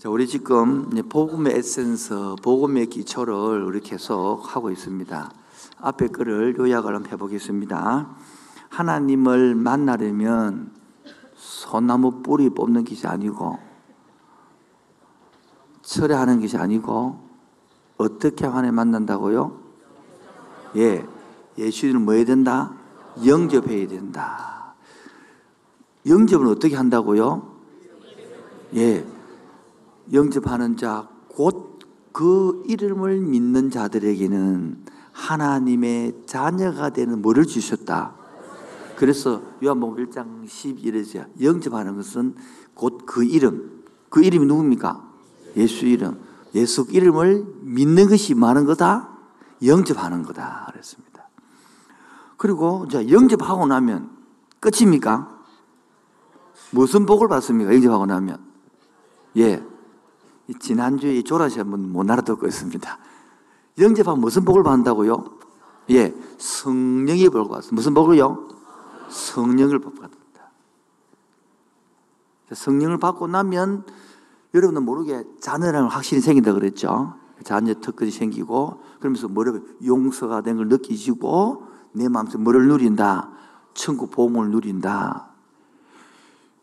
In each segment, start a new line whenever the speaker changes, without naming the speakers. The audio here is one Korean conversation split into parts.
자, 우리 지금 복음의 에센스, 복음의 기초를 우리 계속 하고 있습니다. 앞에 글을 요약을 한번 해보겠습니다. 하나님을 만나려면 소나무 뿌리 뽑는 것이 아니고 철회하는 것이 아니고 어떻게 하나님 만난다고요? 예, 예수님을 뭐 해야 된다? 영접해야 된다. 영접은 어떻게 한다고요? 예, 영접하는 자, 곧 그 이름을 믿는 자들에게는 하나님의 자녀가 되는 뭐를 주셨다. 그래서 요한복음 1장 11절에 영접하는 것은 곧 그 이름. 그 이름이 누굽니까? 예수 이름. 예수 그 이름을 믿는 것이 많은 거다. 영접하는 거다. 그랬습니다. 그리고 자 영접하고 나면 끝입니까? 무슨 복을 받습니까? 영접하고 나면. 예. 지난주에 졸아시 한번 못 알아듣겠습니다. 영접하면 무슨 복을 받는다고요? 예, 성령이 복을 받습니다. 무슨 복을요? 성령을 받는다. 성령을 받고 나면 여러분은 모르게 자녀랑 확실히 생긴다 그랬죠. 자녀 특권이 생기고 그러면서 뭐를 용서가 된 걸 느끼시고 내 마음속 뭐를 누린다. 천국 보험을 누린다.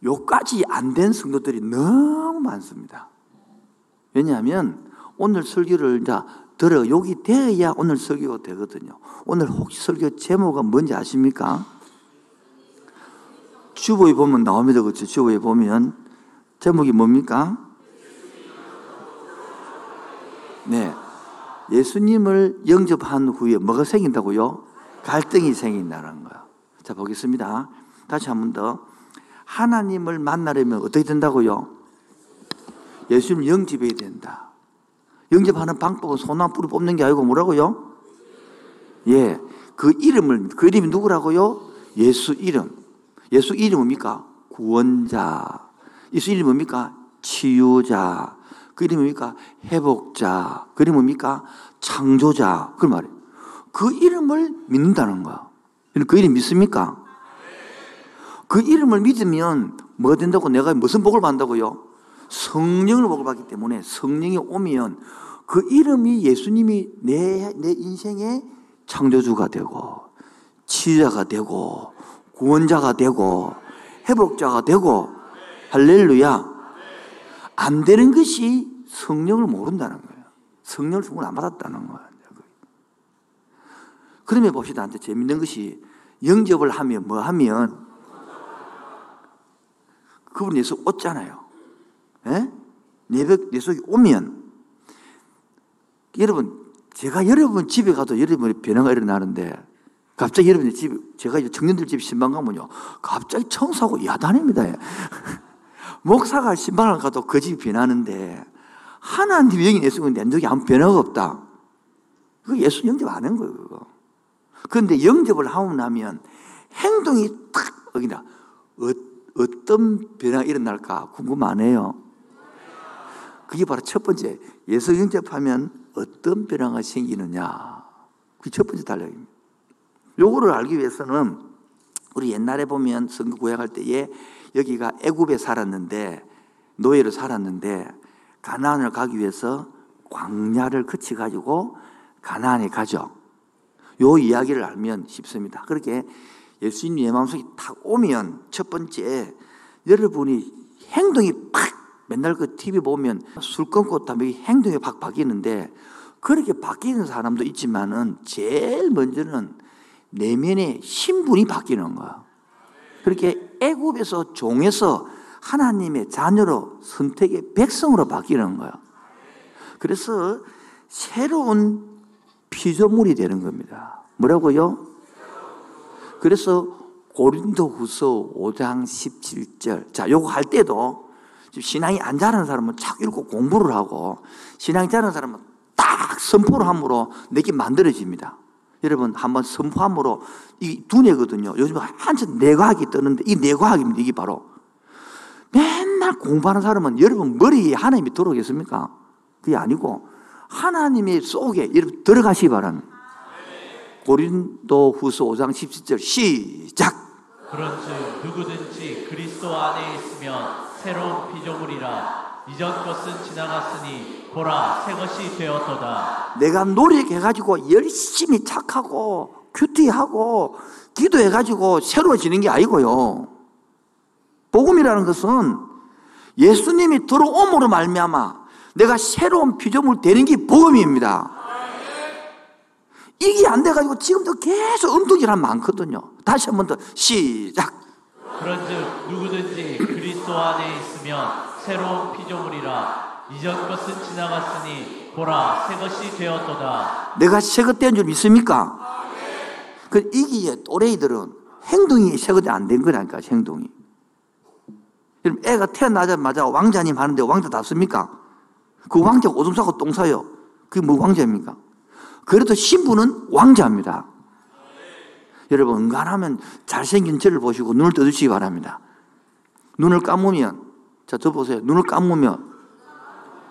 요까지 안 된 성도들이 너무 많습니다. 왜냐하면 오늘 설교를 다 들어 여기 돼야 오늘 설교가 되거든요. 오늘 혹시 설교 제목은 뭔지 아십니까? 주보에 보면 나옵니다. 그렇죠? 주보에 보면 제목이 뭡니까? 네. 예수님을 영접한 후에 뭐가 생긴다고요? 갈등이 생긴다는 거예 자, 보겠습니다. 다시 한 번 더. 하나님을 만나려면 어떻게 된다고요? 예수님 영접해야 된다. 영접하는 방법은 소나 뿌리 뽑는 게 아니고 뭐라고요? 예. 그 이름을, 그 이름이 누구라고요? 예수 이름. 예수 이름 뭡니까? 구원자. 예수 이름 뭡니까? 치유자. 그이름 뭡니까? 회복자. 그이름 뭡니까? 창조자. 그 말이에요. 그 이름을 믿는다는 거야. 그 이름 믿습니까? 그 이름을 믿으면 뭐 된다고 내가 무슨 복을 받는다고요? 성령을 복받기 때문에 성령이 오면 그 이름이 예수님이 내, 내 인생의 창조주가 되고 치자가 되고 구원자가 되고 회복자가 되고 할렐루야. 안 되는 것이 성령을 모른다는 거예요. 성령을 성을 안 받았다는 거예요. 그러면 봅시다. 한테 재밌는 것이 영접을 하면 뭐 하면 그분 예수 얻잖아요 내내 예? 속에 오면 여러분 제가 여러분 집에 가도 여러분이 변화가 일어나는데 갑자기 여러분 집 제가 이제 청년들 집 신방 가면요 갑자기 청소하고 야단입니다. 목사가 신방을 가도 그 집이 변하는데 하나님 영이 내 속에 내적이 아무 변화가 없다. 그 예수 영접 안 한 거예요. 그거. 그런데 영접을 하고 나면 행동이 탁 어긴다. 어, 어떤 변화가 일어날까 궁금하네요. 그게 바로 첫 번째 예수 영접하면 어떤 변화가 생기느냐 그게 첫 번째 달력입니다. 요거를 알기 위해서는 우리 옛날에 보면 성경 구약할 때에 여기가 애굽에 살았는데 노예로 살았는데 가나안을 가기 위해서 광야를 거치 가지고 가나안에 가죠. 요 이야기를 알면 쉽습니다. 그렇게 예수님의 마음속에 딱 오면 첫 번째 여러분이 행동이 팍 맨날 그 TV 보면 술 끊고 담배 행동이 팍 바뀌는데 그렇게 바뀌는 사람도 있지만은 제일 먼저는 내면의 신분이 바뀌는 거야. 그렇게 애굽에서 종에서 하나님의 자녀로 선택의 백성으로 바뀌는 거야. 그래서 새로운 피조물이 되는 겁니다. 뭐라고요? 그래서 고린도 후서 5장 17절. 자, 요거 할 때도 신앙이 안 자라는 사람은 자꾸 읽고 공부를 하고 신앙이 자라는 사람은 딱 선포를 함으로 내게 만들어집니다. 여러분 한번 선포함으로 이 두뇌거든요. 요즘 한참 내과학이 뜨는데 이 내과학입니다. 이게 바로 맨날 공부하는 사람은 여러분 머리에 하나님이 들어오겠습니까? 그게 아니고 하나님의 속에 여러분 들어가시기 바랍니다. 고린도 후서 5장 17절 시작
그렇지 누구든지 그리스도 안에 있으면 새로운 피조물이라 이전 것은 지나갔으니 보라 새 것이 되었도다.
내가 노력해가지고 열심히 착하고 큐티하고 기도해가지고 새로워지는 게 아니고요. 복음이라는 것은 예수님이 들어옴으로 말미암아 내가 새로운 피조물 되는 게 복음입니다. 이게 안 돼가지고 지금도 계속 엉뚱이란 많거든요. 다시 한 번 더 시작.
그런즉 누구든지 그리스도 안에 있으면 새로운 피조물이라 이전 것은 지나갔으니 보라 새 것이 되었도다.
내가 새것 된줄 믿습니까? 그 이기에 또래이들은 행동이 새것이 안 된 거라니까 행동이. 그럼 애가 태어나자마자 왕자님 하는데 왕자 답습니까? 그왕자 오줌 싸고 똥 싸요. 그게 뭐 왕자입니까? 그래도 신부는 왕자입니다. 여러분, 응간하면 잘생긴 저를 보시고 눈을 떠주시기 바랍니다. 눈을 감으면, 자, 저 보세요. 눈을 감으면,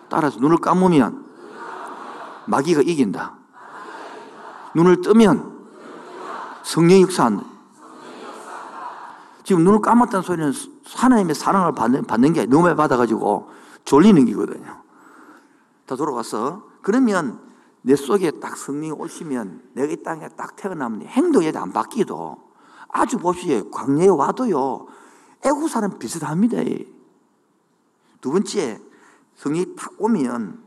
따라서 눈을 감으면, 마귀가 이긴다. 눈을 뜨면, 성령 역사한다. 지금 눈을 감았다는 소리는 하나님의 사랑을 받는, 받는 게 너무 많이 받아가지고 졸리는 기거든요. 다 돌아가서. 그러면 내 속에 딱 성령이 오시면 내가 이 땅에 딱 태어나면 행동이 안 바뀌도 어 아주 보시오 광야에 와도요. 애국사는 비슷합니다. 두 번째, 성령이 탁 오면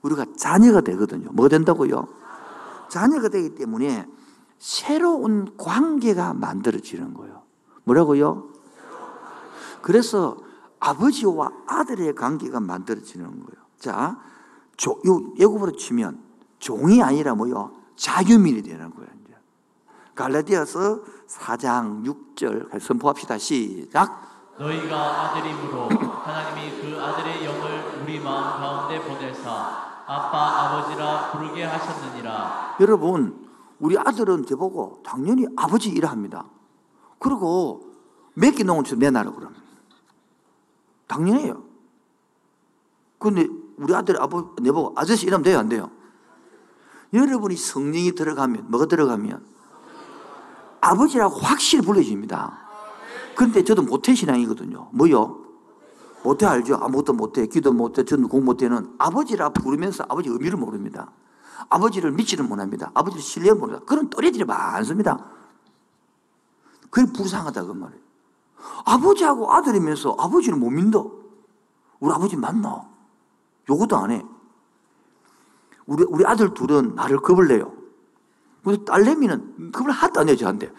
우리가 자녀가 되거든요. 뭐 된다고요? 자녀가 되기 때문에 새로운 관계가 만들어지는 거예요. 뭐라고요? 그래서 아버지와 아들의 관계가 만들어지는 거예요. 자, 조, 요, 예로 치면 종이 아니라 뭐요? 자유민이 되는 거예요. 이제. 갈라디아서 4장 6절 선포합시다. 시작.
너희가 아들임으로 하나님이 그 아들의 영을 우리 마음 가운데 보내사 아빠 아버지라 부르게 하셨느니라.
여러분 우리 아들은 저보고 당연히 아버지 일을 합니다. 그리고 몇개 놓은 줄 내놔라 그러면 당연해요. 근데 우리 아들 아버 내보고 아저씨 이러면 돼요 안 돼요? 여러분이 성령이 들어가면, 뭐가 들어가면? 아버지라고 확실히 불러집니다. 근데 저도 모태 신앙이거든요. 뭐요? 모태 알죠? 아무것도 못해. 기도 못해. 저는 공 못해는 아버지라 부르면서 아버지 의미를 모릅니다. 아버지를 믿지는 못합니다. 아버지를 신뢰 못합니다. 그런 또래들이 많습니다. 그게 불쌍하다, 그 말이에요. 아버지하고 아들이면서 아버지를 못 믿어. 우리 아버지 맞나? 요것도 안 해. 우리, 우리 아들 둘은 나를 겁을 내요. 우리 딸내미는 겁을 하도 안 내요, 한테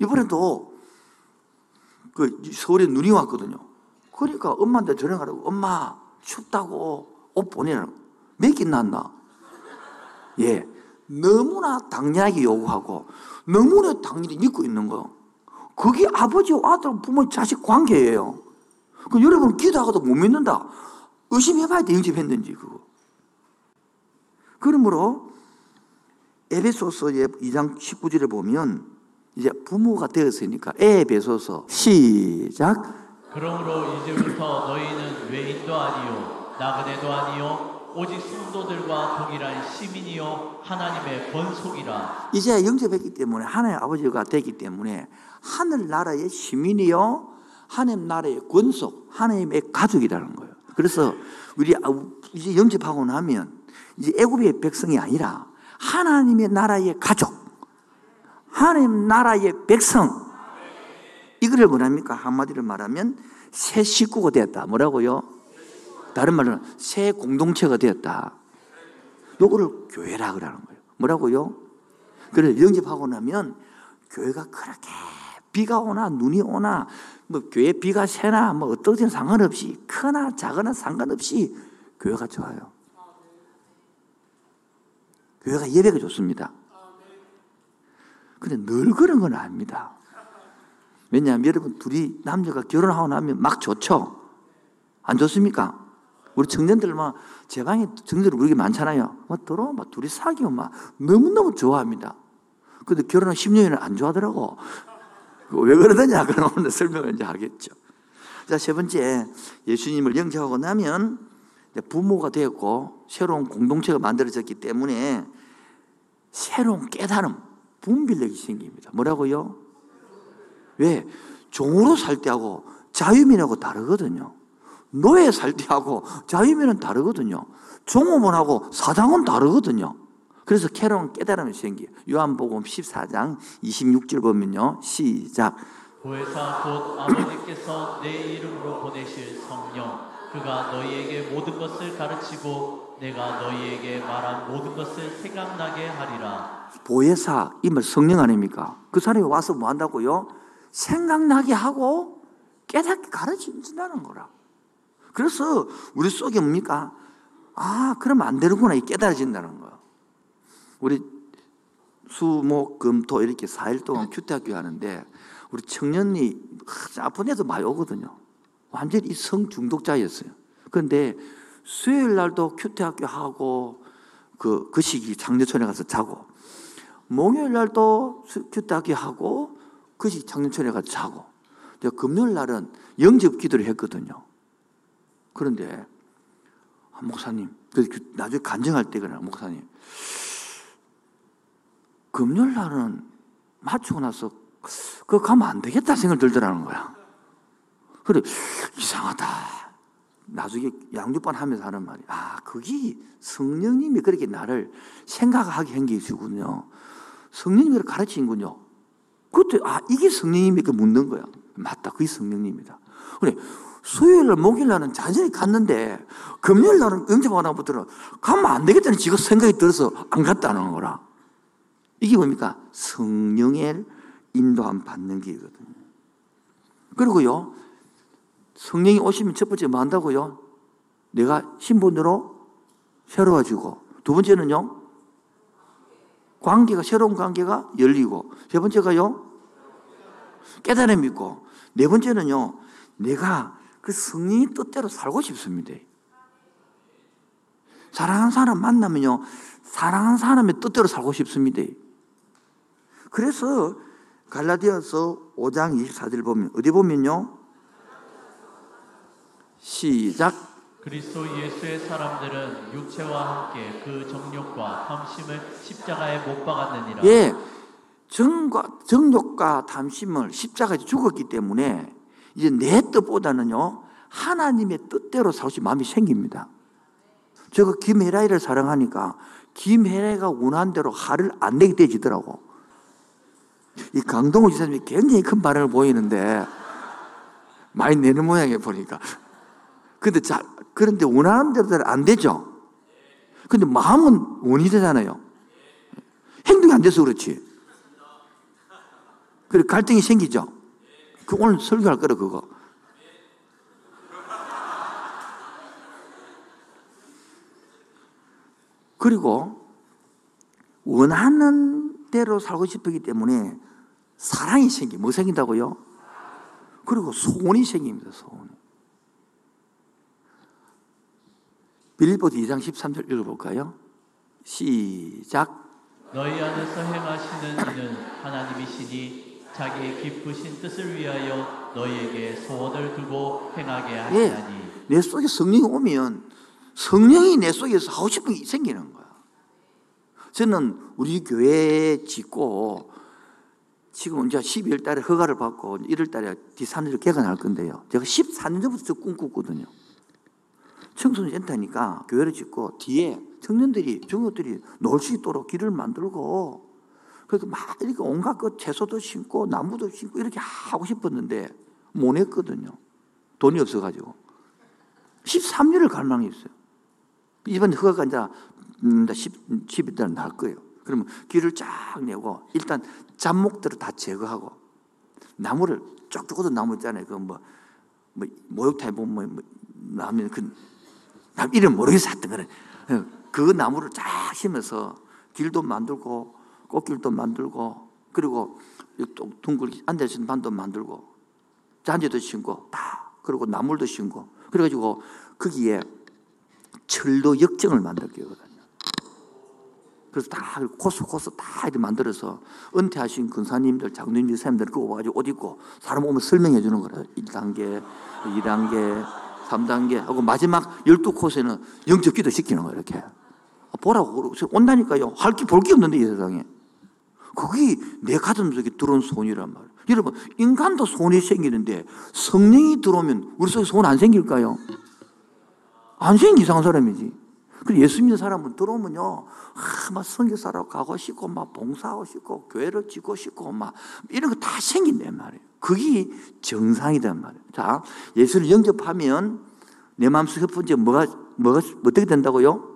이번에도 그 서울에 눈이 왔거든요. 그러니까 엄마한테 전화가라고 엄마 춥다고 옷 보내라고 몇개 났나? 예. 너무나 당연하게 요구하고 너무나 당연히 믿고 있는 거. 그게 아버지 아들 부모 자식 관계예요. 그 여러분 기도하고도 못 믿는다. 의심해봐야 돼, 영접했는지 그거. 그러므로 에베소서의 2장 19절에 보면 이제 부모가 되었으니까 에베소서 시작
그러므로 이제부터 너희는 외인도 아니요 나그네도 아니요 오직 성도들과 동일한 시민이요 하나님의 번속이라
이제 영접했기 때문에 하나님 아버지가 되기 때문에 하늘 나라의 시민이요 하나님 나라의 권속 하나님의 가족이라는 거예요 그래서 우리 이제 영접하고 나면 이제 애굽의 백성이 아니라 하나님의 나라의 가족, 하나님 나라의 백성. 이거를 뭐랍니까? 한마디로 말하면 새 식구가 되었다. 뭐라고요? 다른 말로는 새 공동체가 되었다. 요거를 교회라 그러는 거예요. 뭐라고요? 그래서 영접하고 나면 교회가 그렇게 비가 오나 눈이 오나 뭐 교회 비가 새나 뭐 어떠든 상관없이 크나 작으나 상관없이 교회가 좋아요. 교회가 예배가 좋습니다. 근데 늘 그런 건 아닙니다. 왜냐하면 여러분 둘이 남녀가 결혼하고 나면 막 좋죠? 안 좋습니까? 우리 청년들 막, 제 방에 청년들 우리 많잖아요. 막 들어오면 막 둘이 사귀면 막 너무너무 좋아합니다. 근데 결혼한 10년이나 안 좋아하더라고. 왜 그러느냐? 그럼 오 설명을 이제 하겠죠. 자, 세 번째. 예수님을 영접하고 나면 부모가 되었고 새로운 공동체가 만들어졌기 때문에 새로운 깨달음, 분별력이 생깁니다. 뭐라고요? 왜? 종으로 살 때하고 자유민하고 다르거든요. 노예 살 때하고 자유민은 다르거든요. 종업원하고 사장은 다르거든요. 그래서 캐로 깨달음이 생겨요. 요한복음 14장 26절 보면요. 시작.
보혜사 곧 아버지께서 내 이름으로 보내실 성령 그가 너희에게 모든 것을 가르치고 내가 너희에게 말한 모든 것을 생각나게 하리라.
보혜사 이 말 성령 아닙니까? 그 사람이 와서 뭐 한다고요? 생각나게 하고 깨닫게 가르친다는 거라. 그래서 우리 속에 뭡니까? 아, 그러면 안 되는구나. 깨달아진다는 거. 우리 수, 목, 금, 토 이렇게 4일 동안 큐대학교 하는데 우리 청년이 아픈 애도 많이 오거든요. 완전히 성중독자였어요. 그런데 수요일 날도 큐티학교 하고 그, 그 시기 장려촌에 가서 자고 목요일 날도 큐티학교 하고 그 시기 장려촌에 가서 자고 금요일 날은 영접 기도를 했거든요. 그런데 아, 목사님 그 나중에 간증할 때 그래 목사님 금요일 날은 맞추고 나서 그거 가면 안 되겠다 생각 들더라는 거야. 그래, 이상하다. 나중에 양육반 하면서 하는 말이, 아, 그게 성령님이 그렇게 나를 생각하게 한 게 있군요. 성령님이 가르친군요. 그때, 아, 이게 성령님이 그 묻는 거야. 맞다. 그게 성령님이다. 그래, 수요일 날, 목요일 날은 자전히 갔는데, 금요일 날은 응접하나부터는 가면 안 되겠다는 지가 생각이 들어서 안 갔다는 거라. 이게 뭡니까? 성령의 인도함 받는 길거든요 그리고요, 성령이 오시면 첫 번째 뭐 한다고요? 내가 신분으로 새로워지고 두 번째는요? 관계가 새로운 관계가 열리고 세 번째가요? 깨달음이 있고 네 번째는요. 내가 그 성령의 뜻대로 살고 싶습니다. 사랑하는 사람 만나면요. 사랑하는 사람의 뜻대로 살고 싶습니다. 그래서 갈라디아서 5장 24절 보면 어디 보면요. 시작.
그리스도 예수의 사람들은 육체와 함께 그 정욕과 탐심을 십자가에 못 박았느니라.
예. 정과, 정욕과 탐심을 십자가에 죽었기 때문에 이제 내 뜻보다는요. 하나님의 뜻대로 사시 마음이 생깁니다. 저거 김혜라이를 사랑하니까 김혜라이가 원한 대로 화를 안 내게 되지더라고. 이 강동호 지사님이 굉장히 큰 반응을 보이는데 많이 내는 모양에 보니까 근데 자, 그런데 원하는 대로 잘 안 되죠? 근데 마음은 원이 되잖아요. 행동이 안 돼서 그렇지. 그래, 갈등이 생기죠? 그 오늘 설교할 거라, 그거. 그리고 원하는 대로 살고 싶기 때문에 사랑이 생기, 뭐 생긴다고요? 그리고 소원이 생깁니다, 소원. 빌보드 2장 13절 읽어볼까요? 시작.
너희 안에서 행하시는 이는 하나님이시니 자기의 기쁘신 뜻을 위하여 너희에게 소원을 두고 행하게 예, 하시나니. 예. 내
속에 성령이 오면 성령이 내 속에서 하고 싶은 게 생기는 거야. 저는 우리 교회 짓고 지금 이제 12월 달에 허가를 받고 1월 달에 디산을 개관할 건데요. 제가 14년 전부터 꿈꿨거든요. 청소년센터니까 교회를 짓고 뒤에 청년들이 중국들이 놀 수 있도록 길을 만들고 그래서 막 이렇게 온갖 그 채소도 심고 나무도 심고 이렇게 하고 싶었는데 못 했거든요. 돈이 없어가지고 13년을 갈망이 있어요. 이번 허가가 이제 10, 음, 10일달 날 거예요. 그러면 길을 쫙 내고 일단 잡목들을 다 제거하고 나무를 쫙 죽어도 나무 있잖아요. 그뭐 뭐, 모욕탕에 보면 뭐, 나면 그남 이름 모르겠어 했던 거는 예, 그 나무를 쫙 심어서 길도 만들고 꽃길도 만들고 그리고 둥글게 앉아있는 반도 만들고 잔디도 심고 다 그리고 나물도 심고 그래가지고 거기에 철도 역정을 만들거든요. 그래서 다 고소고소 다 이렇게 만들어서 은퇴하신 군사님들, 장로님들, 선님들 그거 와가지고 옷 입고 사람 오면 설명해 주는 거라 1단계, 2단계, 3단계 하고 마지막 12코스에는 영적 기도 시키는 거예요, 이렇게. 아, 보라고 온다니까요. 할 게, 볼 게 없는데, 이 세상에. 그게 내 가슴 속에 들어온 손이란 말이에요. 여러분, 인간도 손이 생기는데 성령이 들어오면 우리 속에 손안 생길까요? 안 생긴 이상한 사람이지. 그 예수 믿는 사람은 들어오면요, 아, 막 성교사로 가고 싶고, 막 봉사하고 싶고, 교회를 짓고 싶고, 막 이런 거 다 생긴단 말이에요. 그게 정상이란 말이에요. 자, 예수를 영접하면 내 마음속에 번째 뭐가, 뭐가, 어떻게 된다고요?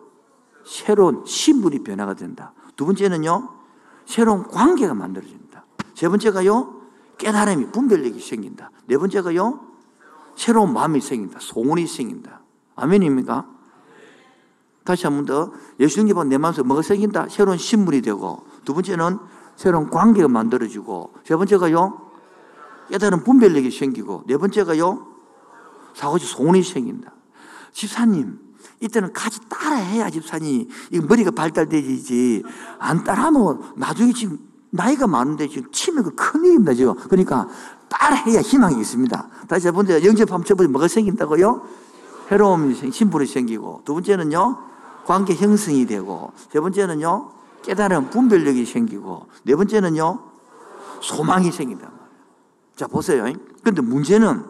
새로운 신분이 변화가 된다. 두 번째는요, 새로운 관계가 만들어진다. 세 번째가요, 깨달음이, 분별력이 생긴다. 네 번째가요, 새로운 마음이 생긴다. 소원이 생긴다. 아멘입니까? 다시 한 번 더, 예수 영접하내 마음속에 뭐가 생긴다? 새로운 신분이 되고, 두 번째는 새로운 관계가 만들어지고, 세 번째가요, 깨달은 분별력이 생기고 네 번째가요 사고지 소원이 생긴다. 집사님 이때는 같이 따라해야 집사님 이 머리가 발달되지 안 따라하면 나중에 지금 나이가 많은데 지금 치매 큰일입니다 지금 그러니까 따라해야 희망이 있습니다. 다시 한번 영접하면 첫번 뭐가 생긴다고요? 해로움이 생, 심이 생기고 두 번째는요 관계 형성이 되고 세 번째는요 깨달은 분별력이 생기고 네 번째는요 소망이 생긴다. 자, 보세요. 근데 문제는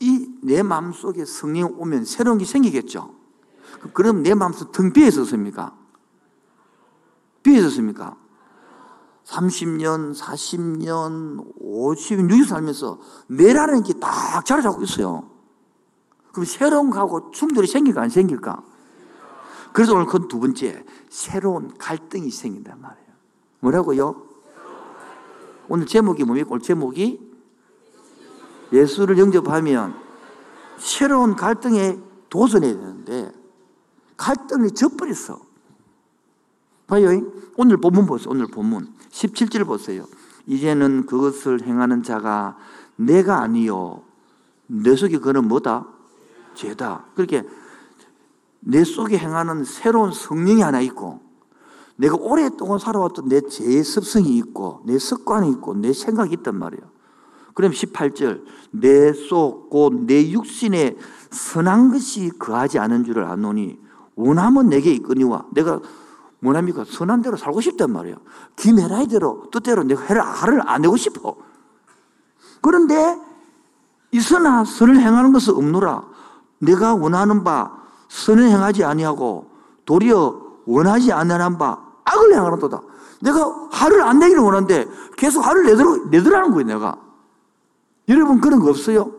이 내 마음속에 성령 오면 새로운 게 생기겠죠. 그럼 내 마음속 등 비어 있었습니까? 비어 있었습니까? 30년, 40년, 50년, 60년 살면서 내라는 게 딱 자라잡고 있어요. 그럼 새로운 거하고 충돌이 생길까 안 생길까? 그래서 오늘 그 두 번째, 새로운 갈등이 생긴단 말이에요. 뭐라고요? 오늘 제목이 뭡니까? 오늘 제목이 예수를 영접하면 새로운 갈등에 도전해야 되는데 갈등이 져버렸어. 봐요. 오늘 본문 보세요. 오늘 본문. 17절 보세요. 이제는 그것을 행하는 자가 내가 아니요. 내 속에 그는 뭐다? 죄다. 그렇게 내 속에 행하는 새로운 성령이 하나 있고 내가 오랫동안 살아왔던 내 죄의 습성이 있고 내 습관이 있고 내 생각이 있단 말이에요. 그럼 18절 내속곧내 육신에 선한 것이 거하지 않은 줄을 아노니 원함은 내게 있거니와 내가 뭐합니까? 선한 대로 살고 싶단 말이에요. 김해라의 대로 뜻대로 내가 해를 알을 안 내고 싶어. 그런데 있으나 선을 행하는 것은 없노라. 내가 원하는 바 선을 행하지 아니하고 도리어 원하지 않으바 악을 행하는도다. 내가 화를 안 내기를 원하는데 계속 화를 내도록, 내더라는 거예요, 내가. 여러분 그런 거 없어요?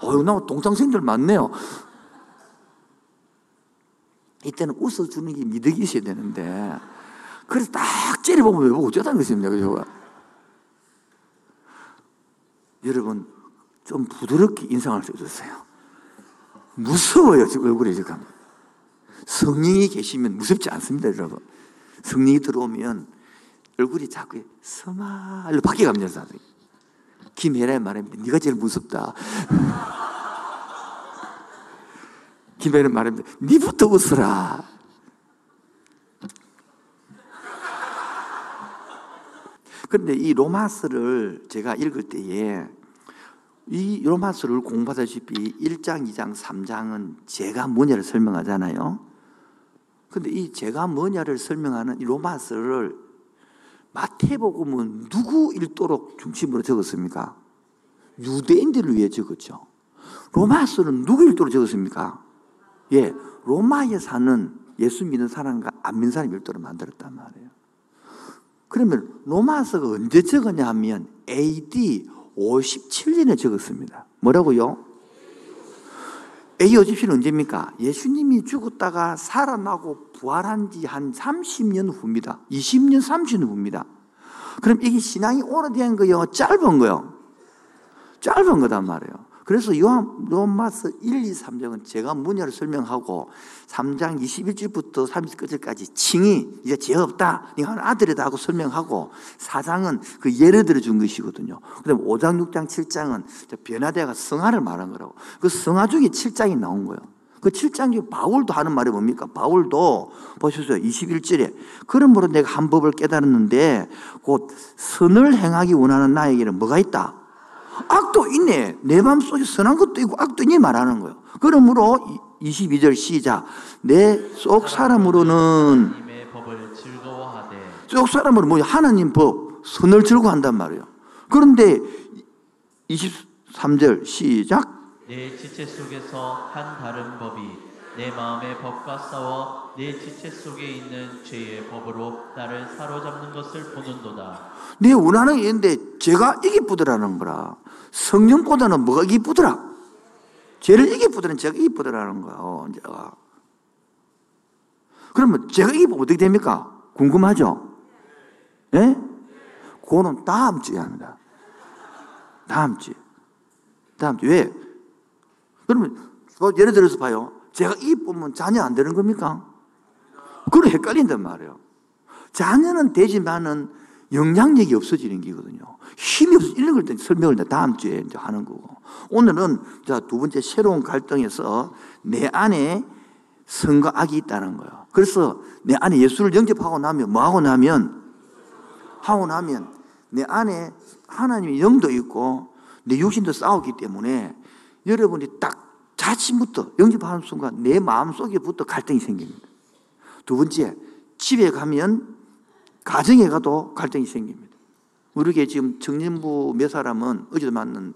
어휴, 나 동창생들 많네요. 이때는 웃어주는 게 미덕이 있어야 되는데, 그래서 딱 째려보면 왜 보고 어쩌다는 것입니다, 그죠? 여러분, 좀 부드럽게 인상할수있었어요 무서워요, 지금 얼굴에 지금. 성령이 계시면 무섭지 않습니다, 여러분. 성령이 들어오면 얼굴이 자꾸 서말로 바뀌어갑니다, 김혜라의 말입니다. 네가 제일 무섭다. 김혜라의 말입니다. 네부터 웃어라. 그런데 이 로마스를 제가 읽을 때에 이 로마서를 공부하다시피 1장, 2장, 3장은 제가 문제를 설명하잖아요. 근데 이 죄가 뭐냐를 설명하는 이 로마서를 마태복음은 누구 일도록 중심으로 적었습니까? 유대인들을 위해 적었죠. 로마서는 누구 일도로 적었습니까? 예, 로마에 사는 예수 믿는 사람과 안 믿는 사람 일도로 만들었단 말이에요. 그러면 로마서가 언제 적었냐 하면 AD 57년에 적었습니다. 뭐라고요? 이어집시은 언제입니까? 예수님이 죽었다가 살아나고 부활한 지 한 30년 후입니다. 20년, 30년 후입니다. 그럼 이게 신앙이 오래된 거요? 짧은 거요? 짧은 거단 말이에요. 그래서 요한, 로마서 1, 2, 3장은 제가 문열를 설명하고 3장 21절부터 30절까지 칭이 이제 죄 없다. 네가 그러니까 아들이다 하고 설명하고 4장은 그 예를 들어 준 것이거든요. 그다음 에 5장, 6장, 7장은 변화되가 성화를 말한 거라고. 그 성화 중에 7장이 나온 거예요. 그 7장 중에 바울도 하는 말이 뭡니까? 바울도 보셨어요. 21절에. 그러므로 내가 한 법을 깨달았는데 곧 선을 행하기 원하는 나에게는 뭐가 있다? 악도 있네. 내 마음속에 선한 것도 있고 악도 있네 말하는 거예요. 그러므로 22절 시작. 내속 사람으로는 속 사람으로 뭐 하나님 법 선을 즐거한단 말이에요. 그런데 23절 시작.
내 지체 속에서 한 다른 법이 내 마음의 법과 싸워 내 지체 속에 있는 죄의 법으로 나를 사로잡는 것을 보는도다.
내 원하는 얘인데 제가 이기쁘더라는 거라. 성령보다는 뭐가 기쁘더라? 죄를 이기쁘더니 제가 이쁘더라는 거 제가. 어, 그러면 제가 이기면 어떻게 됩니까? 궁금하죠? 예? 그거는 다음 주에 합니다. 다음 주에. 다음 주에. 왜? 그러면 예를 들어서 봐요. 제가 이쁘면 자녀 안 되는 겁니까? 그걸 헷갈린단 말이에요. 자녀는 되지만은 영향력이 없어지는 게거든요. 힘이 없어. 이런 걸 설명을 다음 주에 하는 거고. 오늘은 자, 두 번째 새로운 갈등에서 내 안에 선과 악이 있다는 거예요. 그래서 내 안에 예수를 영접하고 나면, 뭐 하고 나면, 하고 나면 내 안에 하나님의 영도 있고 내 육신도 싸우기 때문에 여러분이 딱 자신부터 영접하는 순간 내 마음 속에부터 갈등이 생깁니다. 두 번째, 집에 가면 가정에 가도 갈등이 생깁니다. 우리 게 지금 정년부 몇 사람은 어제도 만난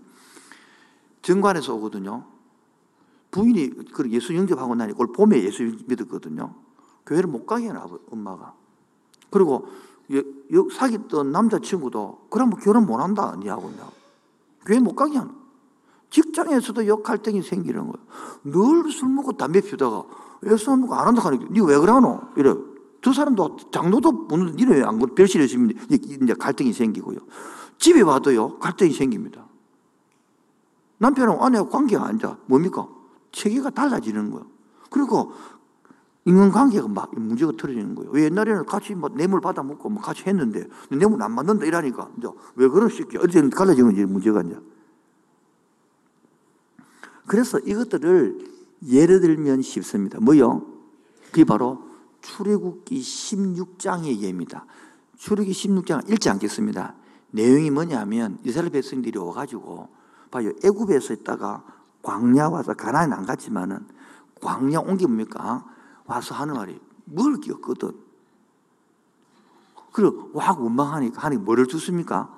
정관에서 오거든요. 부인이 그 예수 영접하고 나니 올 봄에 예수 믿었거든요. 교회를 못 가게 해놔 엄마가. 그리고 여, 여, 사귀던 남자친구도 그러면 뭐 결혼 못 한다 니하고요. 네 교회 못 가게 하는. 직장에서도 역할등이 생기는 거예요. 늘 술 먹고 담배 피우다가 예수 안 먹고 안 한다 하니까 니 왜 그러노? 이래요. 두 사람도 장로도 오늘 일을 안 걸, 그 별실에 있으면 이제 갈등이 생기고요. 집에 와도요, 갈등이 생깁니다. 남편은아내와 관계가 아니 뭡니까? 체계가 달라지는 거예요. 그리고 인간관계가 막 문제가 틀어지는 거예요. 왜 옛날에는 같이 뭐 뇌물 받아먹고 뭐 같이 했는데 뇌물 안 맞는다 이러니까 이제 왜 그런 식이 어쨌든 갈라지는 이 문제가 이제. 그래서 이것들을 예를 들면 쉽습니다. 뭐요? 그게 바로 출애굽기 16장의 예입니다. 출애굽기 16장 읽지 않겠습니다. 내용이 뭐냐면 이스라엘 백성들이 와가지고 봐요 애굽에서 있다가 광야 와서 가나안 안 갔지만은 광야 온게 뭡니까? 와서 하는 말이 먹을 게거든 그리고 확 원망하니까 하나님 뭐를 줬습니까?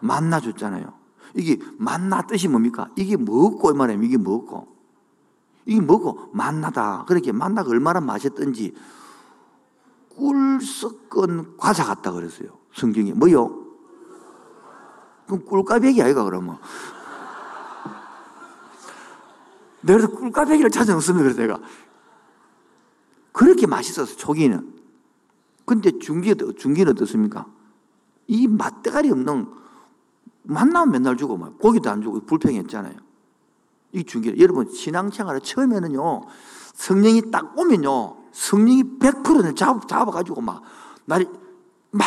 만나 줬잖아요. 이게 만나 뜻이 뭡니까? 이게 먹고 말이에요. 이게 먹고. 이게 먹고 만나다. 그렇게 만나가 얼마나 맛있던지 꿀 섞은 과자 같다 그랬어요. 성경이 뭐요? 그럼 꿀까베기 아이가 그러면. 내가 꿀까베기를 찾아 넣습니다. 그래서 내가. 그렇게 맛있었어, 초기는. 근데 중기, 중기는 어떻습니까? 이 맛대가리 없는, 만나면 맨날 주고, 막, 고기도 안 주고, 불평했잖아요. 이 중기, 여러분, 신앙생활을 처음에는요, 성령이 딱 오면요, 성령이 100%를 잡, 잡아가지고 막, 나를, 막,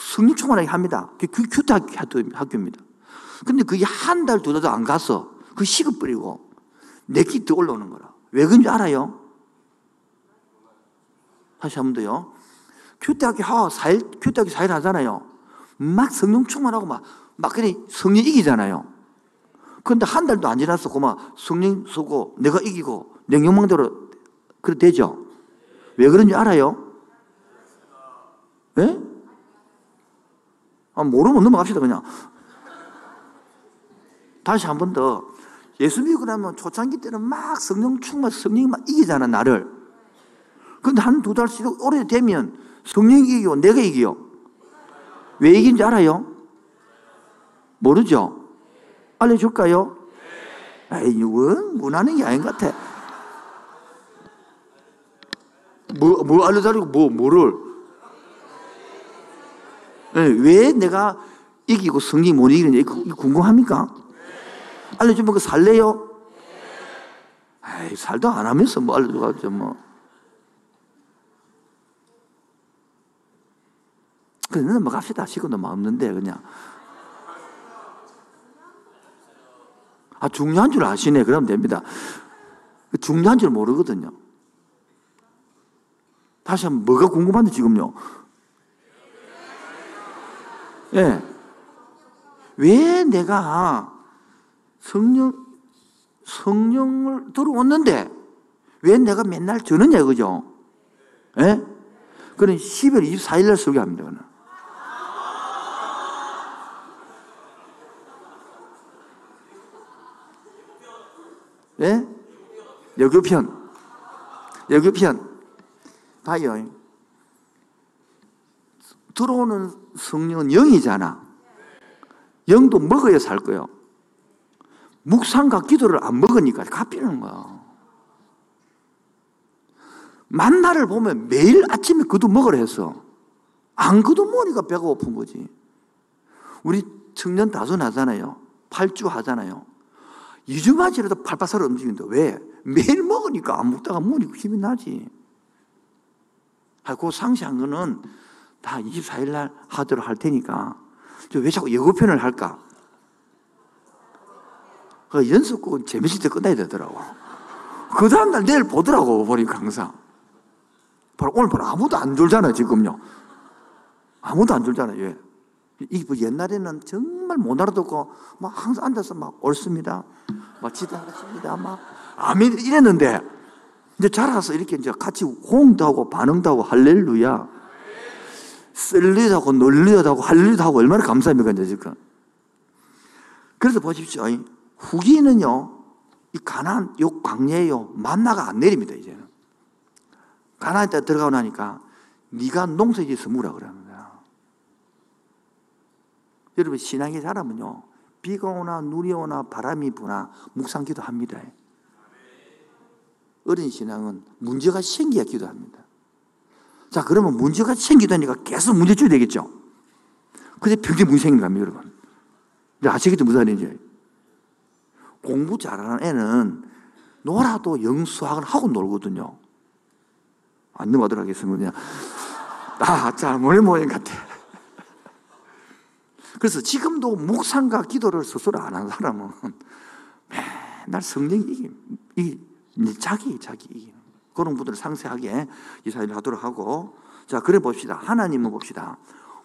성령 충만하게 합니다. 그게 큐트 그 학교입니다. 근데 그게 한 달, 두 달도 안 가서, 그 식어버리고, 내끼 더 올라오는 거라. 왜 그런지 알아요? 다시 한 번 더요. 큐트 학교 4일, 큐트 학교 4일 하잖아요. 막 성령 충만하고 막, 막, 그냥 성령 이기잖아요. 그런데 한 달도 안 지났었고, 막 성령 쏘고, 내가 이기고, 내 욕망대로 그래 되죠? 왜 그런지 알아요? 예? 아, 모르면 넘어갑시다, 그냥. 다시 한 번 더. 예수 믿고 나면 초창기 때는 막 성령 충만, 성령이 막 이기잖아, 나를. 근데 한 두 달씩 오래되면 성령이 이기고 내가 이기요. 왜 이긴지 알아요? 모르죠? 알려줄까요? 에이, 이건 무난한 게 아닌 것 같아. 뭐, 뭐 알려달라고 뭐, 뭐를? 네, 왜 내가 이기고 성경이 못 이기는지 궁금합니까? 알려주면 그 살래요? 에이, 살도 안 하면서 뭐 알려줘가지고 뭐. 그래, 넘어갑시다. 시간도 막 없는데, 그냥. 아, 중요한 줄 아시네. 그러면 됩니다. 중요한 줄 모르거든요. 다시 한번 뭐가 궁금한데 지금요? 예. 네. 왜 내가 성령 성령을 들어왔는데 왜 내가 맨날 저느냐 그죠? 예? 네? 그는 10월 24일 날 소개합니다. 그는. 예? 여교편. 여교편. 다요. 들어오는 성령은 영이잖아. 영도 먹어야 살거요 묵상과 기도를 안 먹으니까 갚이는 거야. 만나를 보면 매일 아침에 그도 먹으라 해서 안 그도 먹으니까 배가 고픈 거지. 우리 청년 다선 하잖아요. 팔주 하잖아요. 2주만 지나도 팔팔살 움직인다. 왜? 매일 먹으니까 안 먹다가 먹으니까 힘이 나지. 아, 그 상시한 거는 다 24일 날 하도록 할 테니까. 왜 자꾸 예고편을 할까? 그 연습곡은 재밌을 때 끝나야 되더라고. 그 다음날 내일 보더라고, 보니까 항상. 바로 오늘 바로 아무도 안 졸잖아, 지금요. 아무도 안 졸잖아, 예. 이 뭐 옛날에는 정말 못 알아듣고 막 항상 앉아서 막 옳습니다. 막지도하겠습니다막 아멘 이랬는데 이제 자라서 이렇게 이제 같이 호응도 하고 반응도 하고 할렐루야. 쓸리도 하고 놀리도 하고 할리도 하고 얼마나 감사합니까, 이제 지금. 그래서 보십시오. 후기는요, 이 가난, 요광야요 만나가 안 내립니다, 이제는. 가난에 들어가고 나니까, 네가 농사지 스무라 그러는 거야. 여러분, 신앙의 사람은요, 비가 오나, 눈이 오나, 바람이 부나, 묵상기도 합니다. 어린 신앙은 문제가 생겨야 기도합니다. 자, 그러면 문제가 생기다니까 계속 문제줘야 되겠죠? 근데 평생 문제 생긴 겁니다, 여러분. 근데 아시겠죠, 무슨 말인지? 공부 잘하는 애는 놀아도 영수학은 하고 놀거든요. 안넘어가 하겠으면 그냥, 아, 잘못 모인 것 같아. 그래서 지금도 묵상과 기도를 스스로 안하 사람은 맨날 성령이 이깁 자기 자기 이기 그런 분들을 상세하게 이사를 하도록 하고 자 그래 봅시다 하나님은 봅시다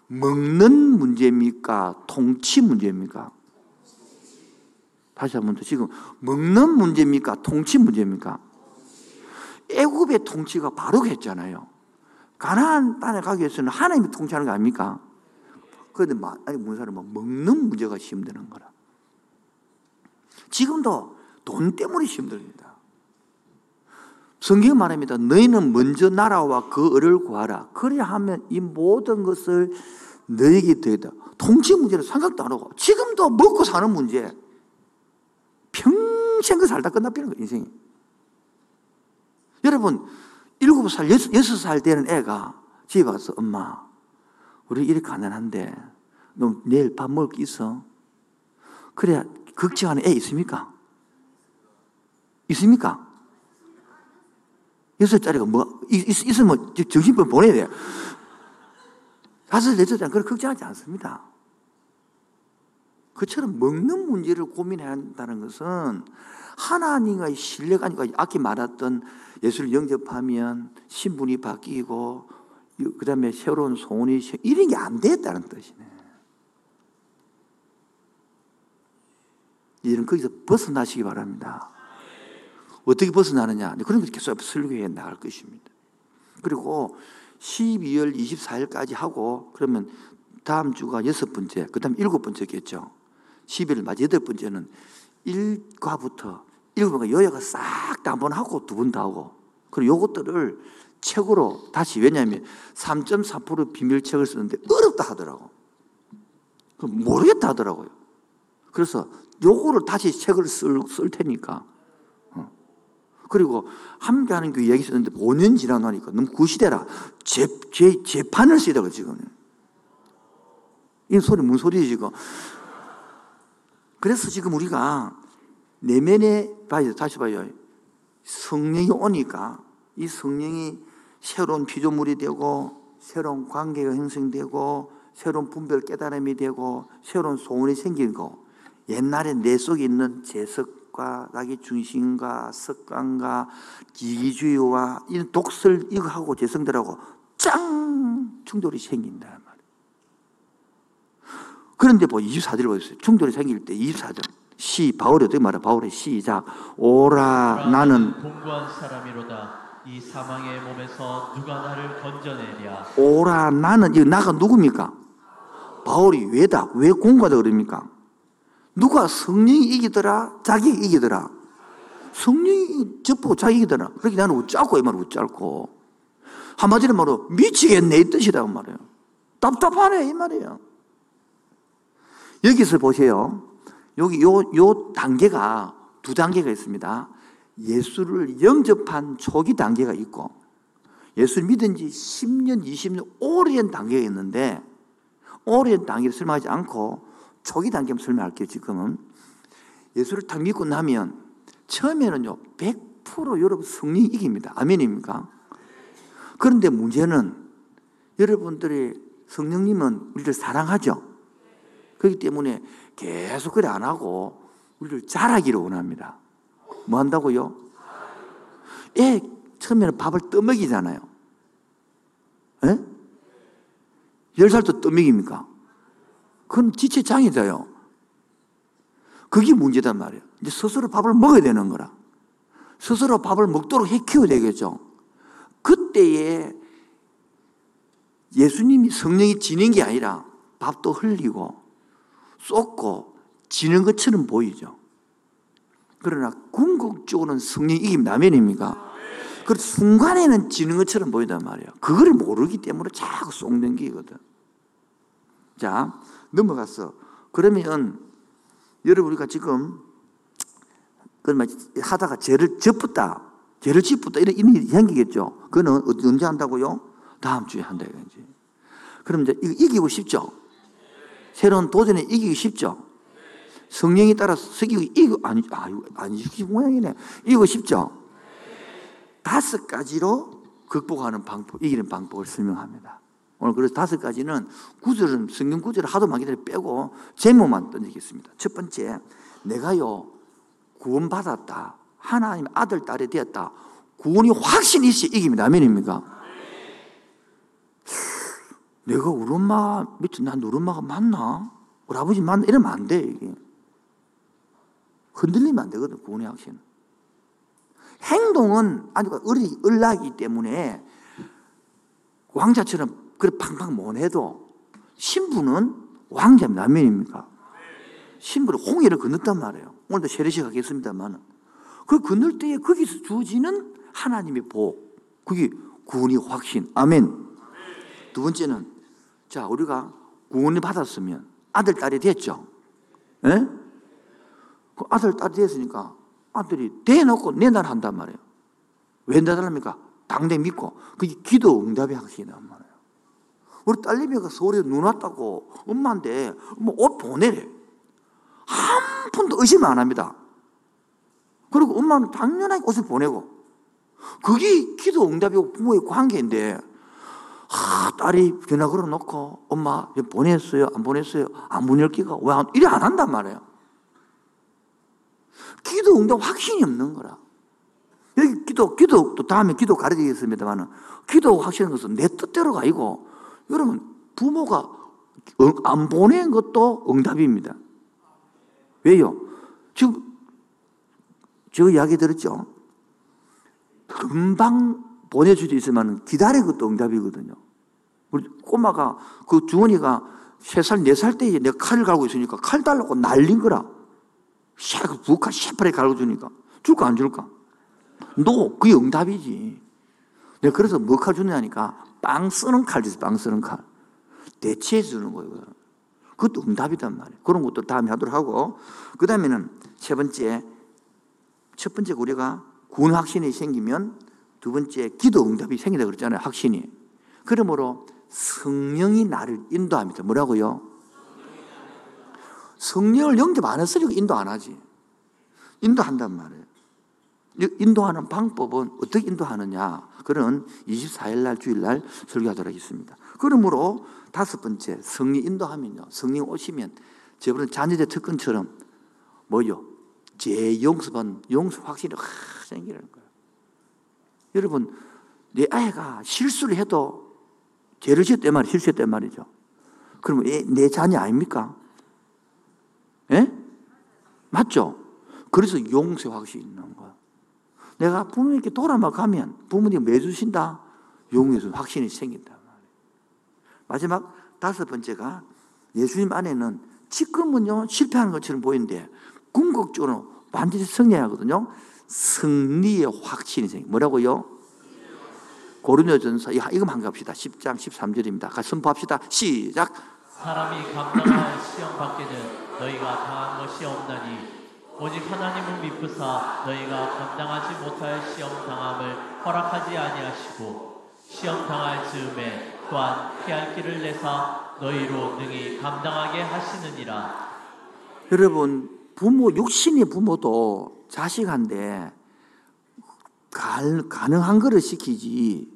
먹는 문제입니까 통치 문제입니까 다시 한 번 더 지금 먹는 문제입니까 통치 문제입니까 애굽의 통치가 바로 했잖아요 가나안 땅에 가기 위해서는 하나님이 통치하는 거 아닙니까 그런데 막 아니 무슨 사람 먹는 문제가 힘드는 거라 지금도 돈 때문에 힘듭니다. 성경 말합니다. 너희는 먼저 나라와 그 을을 구하라. 그래야 하면 이 모든 것을 너에게 되다. 통치 문제는 생각도 안 하고 지금도 먹고 사는 문제. 평생 그 살다 끝나버리는 거예요, 인생이. 여러분, 일곱 살, 여섯 살 되는 애가 집에 와서 엄마, 우리 이렇게 가난한데 너 내일 밥 먹을 게 있어? 그래야 걱정하는 애 있습니까? 있습니까? 여섯 자리가 뭐, 있, 있으면 정신병 보내야 돼요. 다섯, 여섯짜리 그걸 걱정하지 않습니다. 그처럼 먹는 문제를 고민해야 한다는 것은 하나님과의 신뢰가 아니고 아까 말했던 예수를 영접하면 신분이 바뀌고 그 다음에 새로운 소원이 이런 게안 됐다는 뜻이네. 이런 거기서 벗어나시기 바랍니다. 어떻게 벗어나느냐. 그런 걸 계속 설교해 나갈 것입니다. 그리고 12월 24일까지 하고 그러면 다음 주가 여섯 번째, 그 다음 일곱 번째겠죠. 12월 맞이 여덟 번째는 1과부터 7번과 요약을 싹다 한번 하고 두 번 다 하고 그리고 요것들을 책으로 다시 왜냐하면 3.4% 비밀책을 쓰는데 어렵다 하더라고. 모르겠다 하더라고요. 그래서 요거를 다시 책을 쓸, 쓸 테니까 그리고 함께 하는 그 얘기 썼는데 5년 지나고 니까 너무 구시대라. 재, 재, 재판을 쓰다가 지금. 이 소리 뭔 소리지 지금. 그래서 지금 우리가 내면에 봐요. 다시 봐요. 성령이 오니까 이 성령이 새로운 피조물이 되고 새로운 관계가 형성되고 새로운 분별 깨달음이 되고 새로운 소원이 생긴 거 옛날에 내 속에 있는 재석 배역과 자기 중심과 습관과 이기주의와 이런 독설 이거하고 재성들하고 짱 충돌이 생긴다 그런데 뭐 24절 보세요. 충돌이 생길 때 24절. 시 바울이 어떻게 말해? 바울의 시작. 오라 나는
공부한 사람이로다. 이 사망의 몸에서 누가 나를 건져내랴.
오라 나는 이 나가 누굽니까? 바울이 왜다? 왜 공부하다 그럽니까? 누가 성령이 이기더라? 자기 이기더라? 성령이 접고 자기 이기더라. 그렇게 나는 웃자고, 이 말은 웃자고. 한마디로 말로 미치겠네, 이 뜻이라고 그 말이에요. 답답하네, 이 말이에요. 여기서 보세요. 여기, 요, 요 단계가 두 단계가 있습니다. 예수를 영접한 초기 단계가 있고, 예수를 믿은 지 10년, 20년, 오래 단계가 있는데, 오래 단계를 설명하지 않고, 초기 단계만 설명할게요, 지금은. 예수를 딱 믿고 나면 처음에는요, 100% 여러분 성령 이깁니다. 이 아멘입니까? 그런데 문제는 여러분들이 성령님은 우리를 사랑하죠. 그렇기 때문에 계속 그래 안 하고 우리를 잘하기를 원합니다. 뭐 한다고요? 애 예, 처음에는 밥을 떠먹이잖아요. 예? 0 살도 떠먹입니까? 그건 지체장애자요. 그게 문제단 말이에요. 이제 스스로 밥을 먹어야 되는 거라. 스스로 밥을 먹도록 해 키워야 되겠죠. 그때에 예수님이 성령이 지는 게 아니라 밥도 흘리고 쏟고 지는 것처럼 보이죠. 그러나 궁극적으로는 성령이 이기면 남면입니까? 그 순간에는 지는 것처럼 보인단 말이에요. 그걸 모르기 때문에 자꾸 쏟는 게거든. 자, 넘어갔어. 그러면 여러분 우리가 지금 그 하다가 죄를 접었다 죄를 짚었다. 이런 일이 생기겠죠. 그거는 언제 한다고요? 다음 주에 한다 이거지. 그럼 이제 이기고 싶죠. 새로운 도전에 이기기 쉽죠. 성령에 따라 서기고 아, 이거 아니 아유 아니 이 모양이네. 이거 쉽죠. 다섯 가지로 극복하는 방법, 이기는 방법을 설명합니다. 오늘 그래서 다섯 가지는 구절은 성경 구절을 하도 많이때 빼고 제목만 던지겠습니다. 첫 번째, 내가요 구원받았다. 하나님 아들 딸이 되었다. 구원이 확신이 있어 이깁니다. 아멘입니까? 내가 우리 엄마 밑에 난 우리 엄마가 맞나? 우리 아버지 맞나? 이러면 안 돼, 이게. 흔들리면 안 되거든, 구원의 확신. 행동은 아주 을락이기 때문에 왕자처럼 그래 팡팡 못해도 신부는 왕자입니다. 아멘입니까? 신부를 홍해를 건넜단 말이에요. 오늘도 세례식 하겠습니다만. 그 건널 때에 거기서 주어지는 하나님의 복. 그게 구원이 확신. 아멘. 두 번째는, 자, 우리가 구원을 받았으면 아들, 딸이 됐죠. 예? 그 아들, 딸이 됐으니까 아들이 대놓고 내날 한단 말이에요. 왜 내달합니까? 당대 믿고. 그게 기도 응답의 확신이란 말이에요. 우리 딸내미가 서울에 눈 왔다고 엄마한테 엄옷 뭐 보내래. 한 푼도 의심안 합니다. 그리고 엄마는 당연하게 옷을 보내고. 그게 기도 응답이고 부모의 관계인데, 아, 딸이 전화 걸어 놓고, 엄마, 보냈어요? 안 보냈어요? 안문 아, 열기가? 왜 안, 이래 안 한단 말이에요. 기도 응답 확신이 없는 거라. 여기 기도, 기도, 또 다음에 기도 가르치겠습니다만 기도 확신한 것은 내 뜻대로가 아니고, 여러분, 부모가 어, 안 보낸 것도 응답입니다. 왜요? 지금 저 이야기 들었죠? 금방 보내줄 수 있으면 기다린 것도 응답이거든요. 우리 꼬마가 그 주원이가 세 살, 네살 때에 내가 칼을 갈고 있으니까 칼 달라고 날린 거라. 샥, 북한 샤파에 갈고 주니까. 줄까, 안 줄까? 노, 그게 응답이지. 내가 그래서 뭐 칼 주느냐니까 빵 쓰는 칼이죠. 빵 쓰는 칼. 대체해 주는 거예요. 그것도 응답이단 말이에요. 그런 것도 다음에 하도록 하고. 그 다음에는 세 번째, 첫 번째 우리가 군 확신이 생기면 두 번째 기도 응답이 생긴다 그랬잖아요. 확신이. 그러므로 성령이 나를 인도합니다. 뭐라고요? 성령을 영접 안 했으니까 인도 안 하지. 인도한단 말이에요. 인도하는 방법은 어떻게 인도하느냐? 그런 24일 날 주일날 설교하도록 하겠습니다. 그러므로 다섯 번째 성령 인도하면요. 성령 오시면 저번에 자녀대 특권처럼 뭐요? 죄용서받 용서 확신이 확 생기는 거예요. 여러분 내 아이가 실수를 해도 죄를 지었단 말이 실수했단 말이죠. 그러면 내 자녀 아닙니까? 예? 맞죠? 그래서 용서 확신이 있는 내가 부모님께 돌아만 가면 부모님 왜 주신다? 용해준 확신이 생긴다. 마지막 다섯 번째가 예수님 안에는 지금은요 실패하는 것처럼 보이는데 궁극적으로 반드시 승리하거든요. 승리의 확신이 생겨. 뭐라고요? 고린도전서 이거만 갑시다. 10장 13절입니다. 같이 선포합시다. 시작.
사람이 감당할 시험 받기는 너희가 당한 것이 없나니 오직 하나님을 믿고사 너희가 감당하지 못할 시험 당함을 허락하지 아니하시고 시험 당할 즈음에 또한 피할 길을 내사 너희로 능히 감당하게 하시느니라.
여러분 부모 육신의 부모도 자식한테 가능한 거를 시키지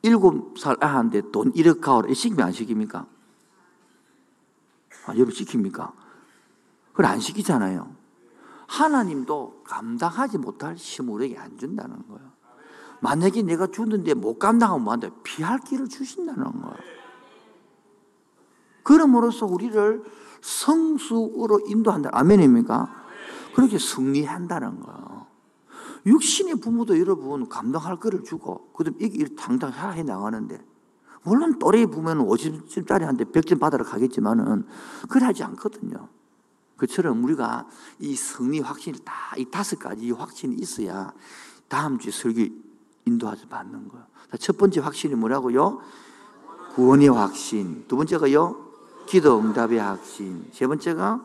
일곱 살 아한테 돈 1억 가오라 시키면 안 시킵니까? 아, 여러분 시킵니까? 그걸 안 시키잖아요. 하나님도 감당하지 못할 시물에게 안 준다는 거예요. 만약에 내가 주는데 못 감당하면 뭐한다? 피할 길을 주신다는 거예요. 그러므로서 우리를 성수로 인도한다. 아멘입니까? 그렇게 승리한다는 거예요. 육신의 부모도 여러분 감당할 거를 주고 그다음 이게 당당 해 나가는데 물론 또래 부모는 50점짜리한테 100점 받으러 가겠지만은 그래 하지 않거든요. 그처럼 우리가 이 승리 확신을 다, 이 다섯 가지 확신이 있어야 다음 주에 설교 인도하지 받는 거예요. 첫 번째 확신이 뭐라고요? 구원의 확신. 두 번째가요? 기도 응답의 확신. 세 번째가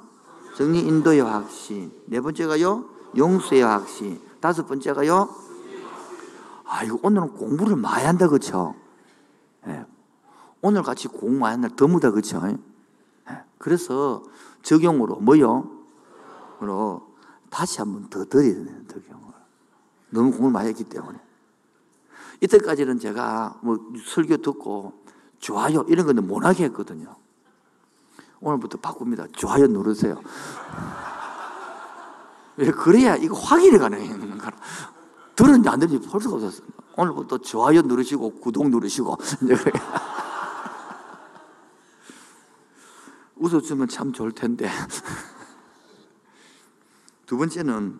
정리 인도의 확신. 네 번째가요? 용서의 확신. 다섯 번째가요? 아이고, 오늘은 공부를 많이 한다, 그쵸? 예. 오늘 같이 공부 많이 한다, 더무다, 그쵸? 예. 그래서 적용으로 뭐요? 으로 다시 한 번 더 드려야 되는 적용을. 너무 공부를 많이 했기 때문에. 이때까지는 제가 뭐 설교 듣고 좋아요 이런 건 못하게 했거든요. 오늘부터 바꿉니다. 좋아요 누르세요. 왜 그래야 이거 확인이 가능한 들었는지 안 들었는지 볼 수가 없었어요. 오늘부터 좋아요 누르시고 구독 누르시고 웃어주면 참 좋을 텐데. 두 번째는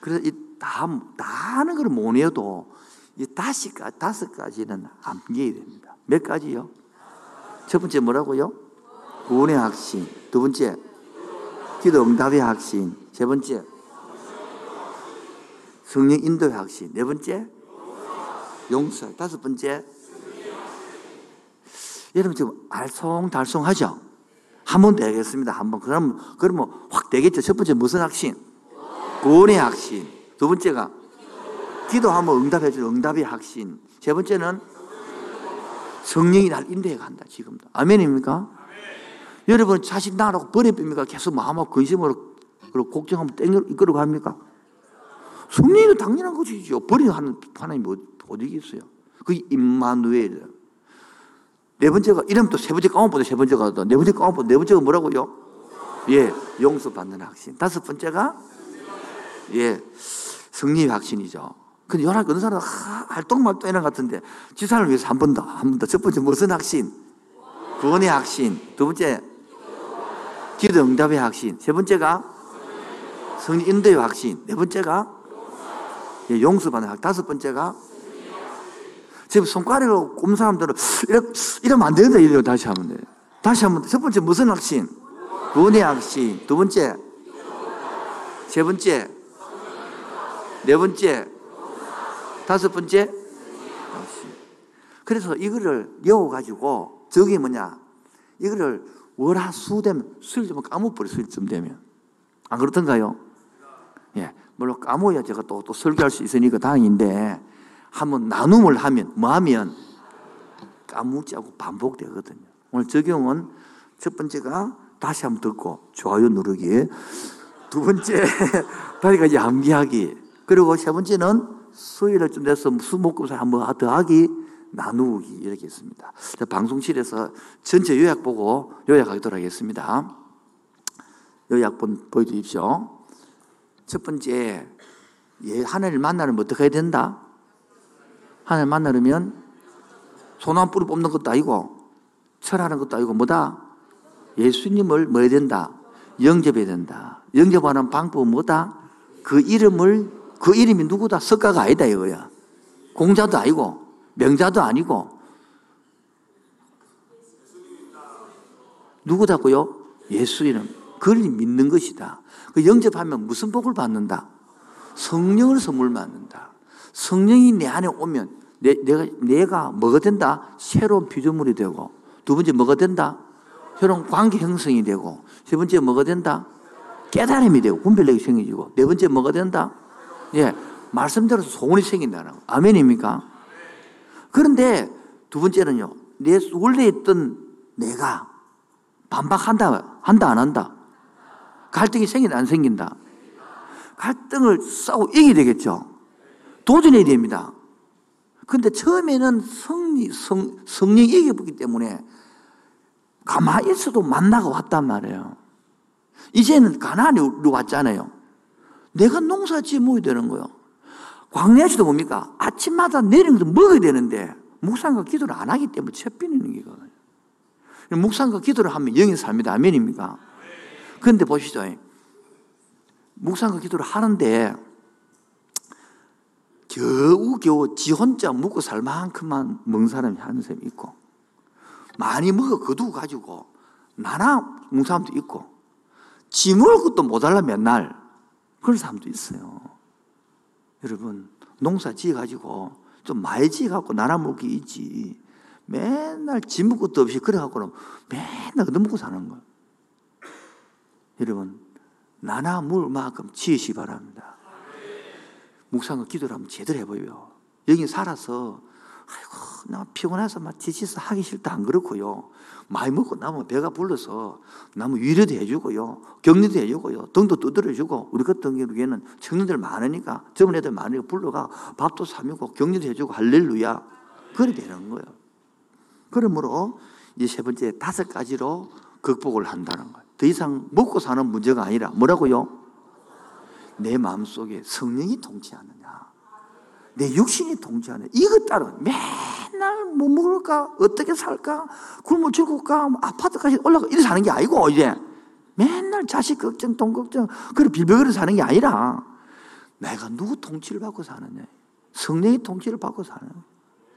그래서 이다다 하는 걸못 해도 이다시 다섯 가지는 암기해야 됩니다. 몇 가지요? 첫 번째 뭐라고요? 구원의 확신. 두 번째 기도 응답의 확신. 세 번째 성령 인도의 확신. 네 번째 용서. 다섯 번째 여러분 지금 알쏭달쏭하죠? 한번 되겠습니다. 한 번. 그럼, 그러면 확 되겠죠. 첫 번째 무슨 확신? 구원의 확신. 두 번째가 기도하면 응답해 줄 응답의 확신. 세 번째는 성령이 날 인도해 간다. 지금도. 아멘입니까? 아멘. 여러분 자식 나라고 버려입니까? 계속 마음하고 근심으로 그리고 걱정하면 땡겨 이끌어 갑니까? 성령이 당연한 것이죠. 버리는 하나님이 뭐, 뭐 어디 있어요? 그 임마누엘. 네 번째가, 이름도세 번째 까먹보다 세 번째가, 네 번째 까먹보다 네 번째가 뭐라고요? 예, 용서받는 확신. 다섯 번째가, 예, 승리 확신이죠. 근데 요나 어느 사람 할똥말똥 이런 같은데, 지 사람을 위해서 한 번 더, 한 번 더. 첫 번째 무슨 확신? 구원의 확신. 두 번째, 기도 응답의 확신. 세 번째가, 성리 인도의 확신. 네 번째가, 예, 용서받는 확신. 다섯 번째가, 제 손가락으로 꼽 사람들은 이렇게, 이러면 안 되는데 이래요. 다시 하면 다시 한번 첫 번째 무슨 확신? 구원 확신. 두 번째 세 번째 네 번째 다섯 번째 그래서 이거를 외워가지고 저게 뭐냐? 이거를 월화수 되면 수일 되면 까먹버려 수일쯤 되면 안 그렇던가요? 예 물론 까먹어야 제가 또 또 설교할 수 있으니까 다행인데 한번 나눔을 하면 뭐 하면 까무지하고 반복되거든요. 오늘 적용은 첫 번째가 다시 한 번 듣고 좋아요 누르기. 두 번째 그러니까 양기하기. 그리고 세 번째는 수요일에 좀 돼서 수목금사 한번 더하기 나누기 이렇게 있습니다. 방송실에서 전체 요약 보고 요약하도록 하겠습니다. 요약본 보여주십시오. 첫 번째 예, 하나님을 만나면 어떻게 해야 된다? 하나님 만나려면 손한 무 뿌리 뽑는 것도 아니고 철하는 것도 아니고 뭐다? 예수님을 뭐 해야 된다? 영접해야 된다. 영접하는 방법은 뭐다? 그 이름을 그 이름이 누구다? 석가가 아니다 이거야. 공자도 아니고 명자도 아니고 누구다고요? 예수 이름. 그걸 믿는 것이다. 그 영접하면 무슨 복을 받는다? 성령을 선물 받는다. 성령이 내 안에 오면 내, 내가, 내가 뭐가 된다? 새로운 비조물이 되고 두 번째 뭐가 된다? 새로운 관계 형성이 되고 세 번째 뭐가 된다? 깨달음이 되고 분별력이 생기고 네 번째 뭐가 된다? 예, 말씀대로 소원이 생긴다는 거. 아멘입니까? 그런데 두 번째는요. 내 원래 있던 내가 반박한다 한다 안 한다 갈등이 생긴다 안 생긴다 갈등을 싸우 이기 되겠죠 도전해야 됩니다. 근데 처음에는 성리, 성, 성령 이겨보기 이 때문에 가만히 있어도 만나가 왔단 말이에요. 이제는 가난으로 왔잖아요. 내가 농사 지어야 되는 거요. 광야시도 뭡니까? 아침마다 내리는 것도 먹어야 되는데, 묵상과 기도를 안 하기 때문에 채비는 기거든요. 묵상과 기도를 하면 영의 삶이다. 아멘입니까? 그런데 보시죠. 묵상과 기도를 하는데, 겨우겨우 지 혼자 먹고 살 만큼만 먹는 사람이 한 사람이 있고 많이 먹어 거두고 가지고 나나 먹는 사람도 있고 지 먹을 것도 못자라 맨날 그런 사람도 있어요. 여러분 농사 지어가지고 좀 많이 지어갖고 나나 먹기 있지 맨날 지 먹을 것도 없이 그래갖고는 맨날 얻어 먹고 사는 거예요. 여러분 나나 먹 만큼 지으시 바랍니다. 묵상을 그 기도를 하면 제대로 해보여요. 여기 살아서 아이고 나 피곤해서 막 지치서 하기 싫다 안 그렇고요. 많이 먹고 나면 배가 불러서 나무 위로도 해주고요. 격려도 해주고요. 등도 두드려주고 우리 같은 경우에는 청년들 많으니까 젊은 애들 많으니까 불러가 밥도 사먹고 격려도 해주고 할렐루야. 그래 되는 거예요. 그러므로 이세 번째 다섯 가지로 극복을 한다는 거예요. 더 이상 먹고 사는 문제가 아니라 뭐라고요? 내 마음속에 성령이 통치하느냐 내 육신이 통치하느냐 이것 따른 맨날 뭐 먹을까 어떻게 살까 굶어 죽을까 뭐 아파트까지 올라가 이래 사는 게 아니고 이제 맨날 자식 걱정 돈 걱정 그런 빌벼거려 사는 게 아니라 내가 누구 통치를 받고 사느냐 성령의 통치를 받고 사는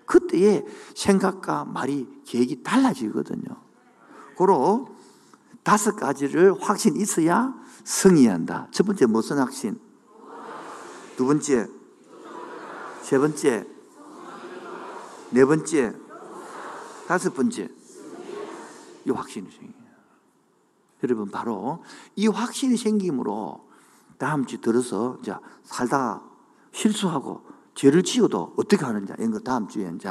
그때의 생각과 말이 계획이 달라지거든요. 고로 다섯 가지를 확신 있어야 승리한다. 첫 번째 무슨 확신? 두 번째, 세 번째, 네 번째, 다섯 번째. 이 확신이 생겨요. 여러분 바로 이 확신이 생김으로 다음 주 들어서 이살다 실수하고 죄를 지어도 어떻게 하느냐 이런 거 다음 주에 이제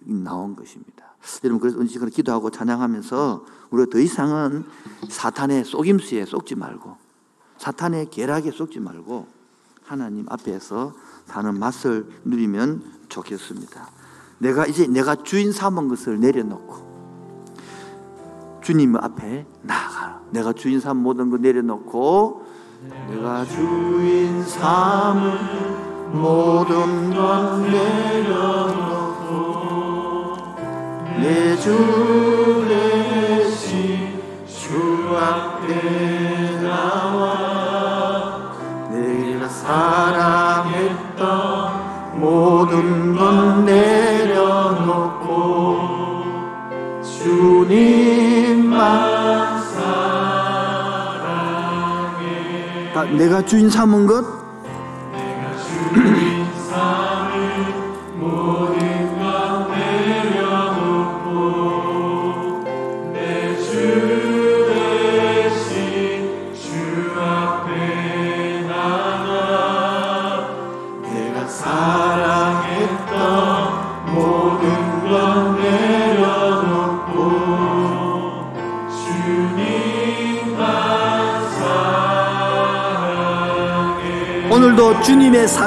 나온 것입니다. 여러분 그래서 은식으로 기도하고 찬양하면서 우리더 이상은 사탄의 속임수에 속지 말고 사탄의 계략에 속지 말고 하나님 앞에서 사는 맛을 누리면 좋겠습니다. 내가 이제 내가 주인 삼은 것을 내려놓고 주님 앞에 나아가. 내가 주인 삼 모든 거 내려놓고
내가 주인 삼은 모든 것 내려놓고 내 주.
주인
삼은
것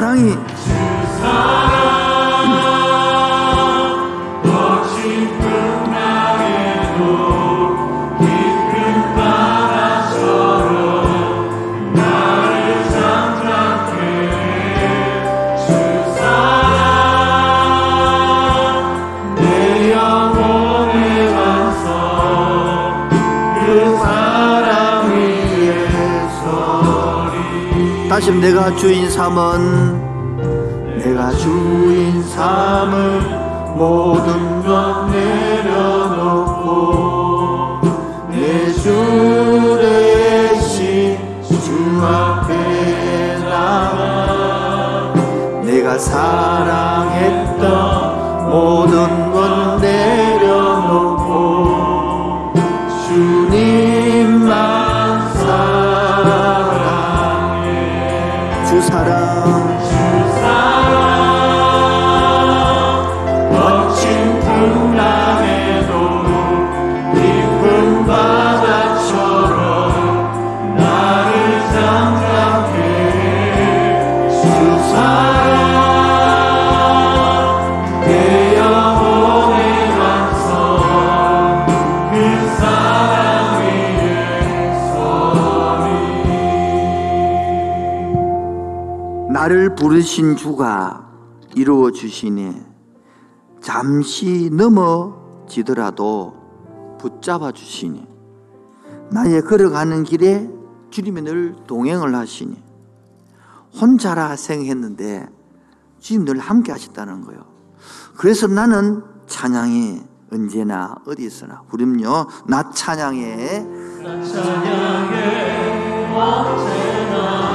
さい。 말씀 내가 주인 삼은
내가 주인 삼은 모든 것 내려놓고 내주 대신 주 앞에 나가 내가 사랑
부르신 주가 이루어 주시니 잠시 넘어지더라도 붙잡아 주시니 나의 걸어가는 길에 주님이 늘 동행을 하시니 혼자라 생각했는데 주님 늘 함께 하셨다는 거예요. 그래서 나는 찬양이 언제나 어디서나 우름는요낮 찬양에
낮 찬양에 언제나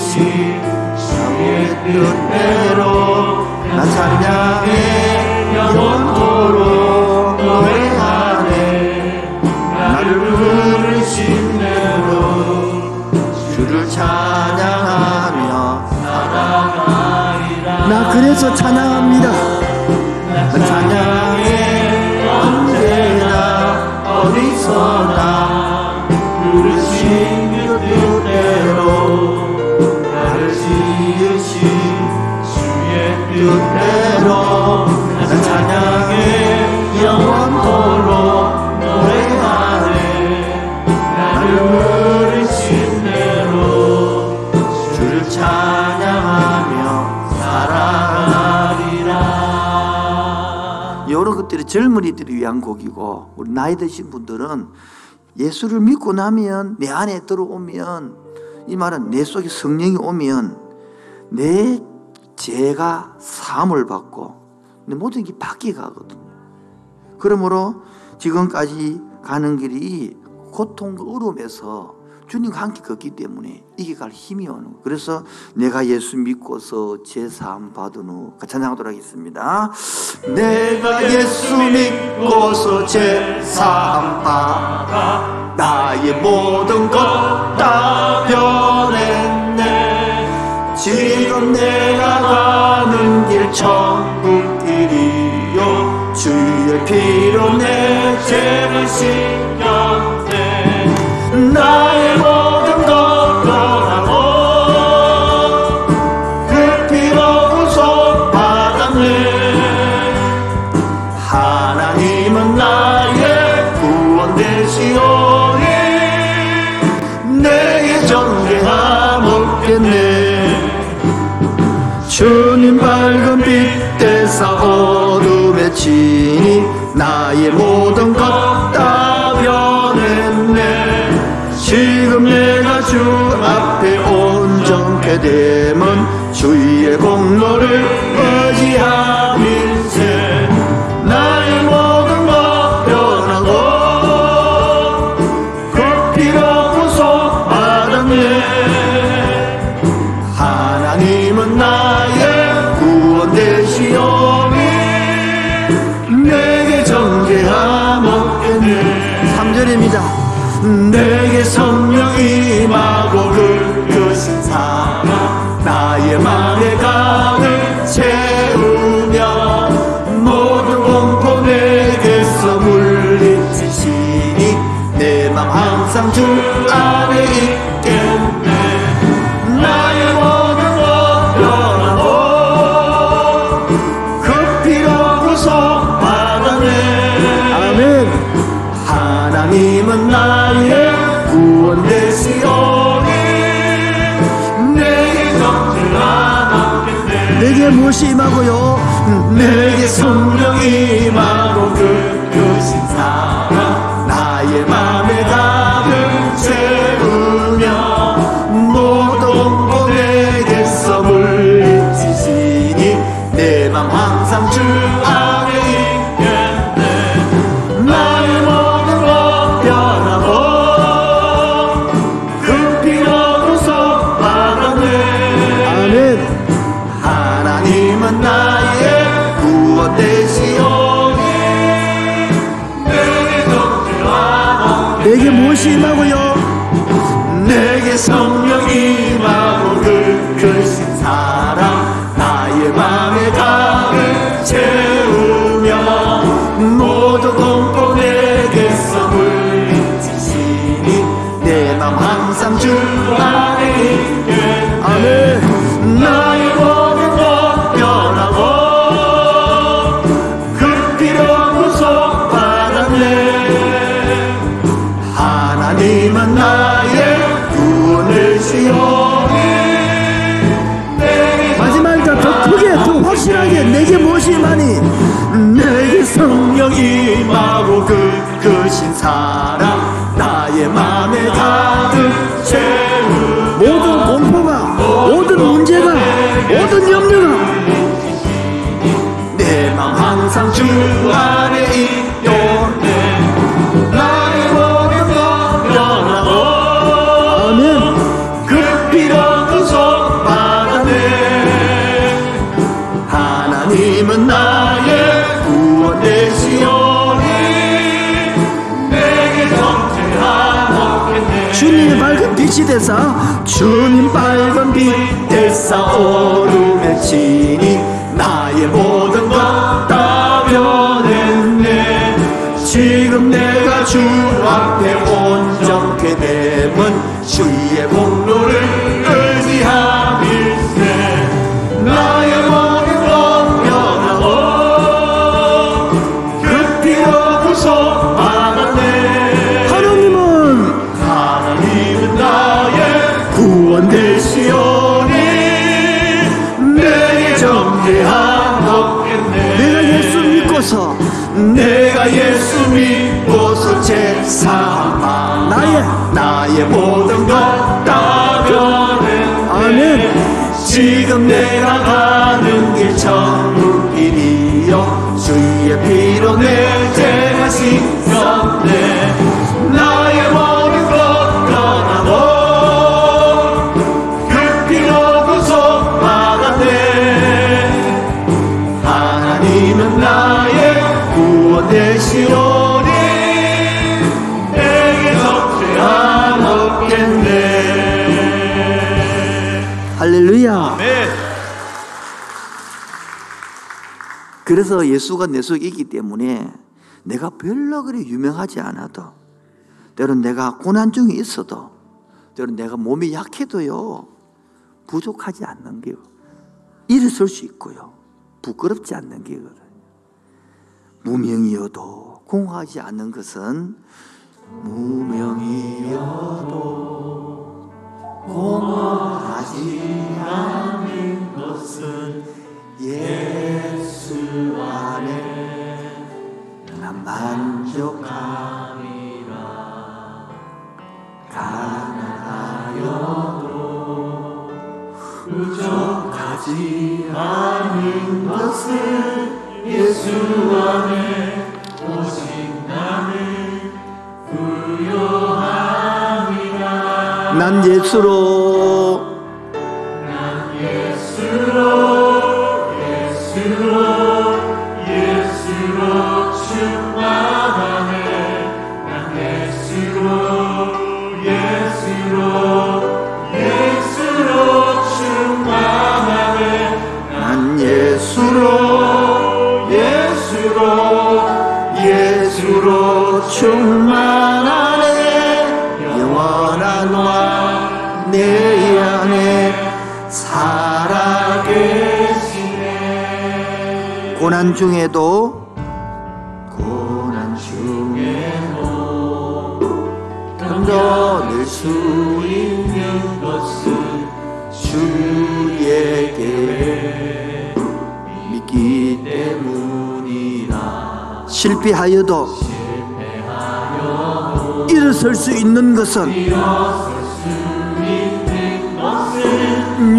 주의 뜻대로 난 찬양해 영원토록 너의 안에 나를 부르신 대로 주를 찬양하며 살아가리라
나 그래서 찬양합니다
이으신 주의 뜻대로 난 찬양해 영원토록 노래하네 나를 부르신 대로 주를 찬양하며 살아가리라
여러 것들이 젊은이들을 위한 곡이고 우리 나이 드신 분들은 예수를 믿고 나면 내 안에 들어오면 이 말은 내 속에 성령이 오면 내 죄가 사함을 받고 내 모든 게 바뀌어 가거든요. 그러므로 지금까지 가는 길이 고통과 어려움에서 주님과 함께 걷기 때문에 이겨갈 힘이 오는 그래서 내가 예수 믿고서 제사함 받은 후 찬양하도록 하겠습니다.
내가 예수 믿고서 제사함 받아 나의 모든 것 다 변했네 지금 내가 가는 길 천국길이요 주의 피로 내 죄를 씻겼네 나의 되면 주의 공로를 의지함일세 나의 모든 것 변하고 걷기가 무서워하네 하나님은 나의 구원 되시오니 내게 정죄함 없겠네
3절입니다
성령이 마고 그그 크신 사랑 나의 맘에 다 세상 주님 밝은 빛 대사 오름에 치니 나의 모 나의 모든 것다 변했네 지금 내가 가는 길 천국 길이여 주의 피로 내
그래서 예수가 내 속에 있기 때문에 내가 별로 그리 유명하지 않아도 때는 내가 고난 중에 있어도 때는 내가 몸이 약해도요 부족하지 않는 게 일어설 수 있고요 부끄럽지 않는 게거든요 무명이어도 공허하지 않는 것은
무명이어도 공허하지 않는 것은 예수 예수 안에 난 만족함이라 가난하여도 부족하지 않은 것을 예수 안에 오직 나는 부요함이라 난 예수로
고난 중에도
고난 중에도 견뎌낼 수 있는 것은 주에게 믿기 때문이라
실패하여도, 하여도 일어설 수 있는 것은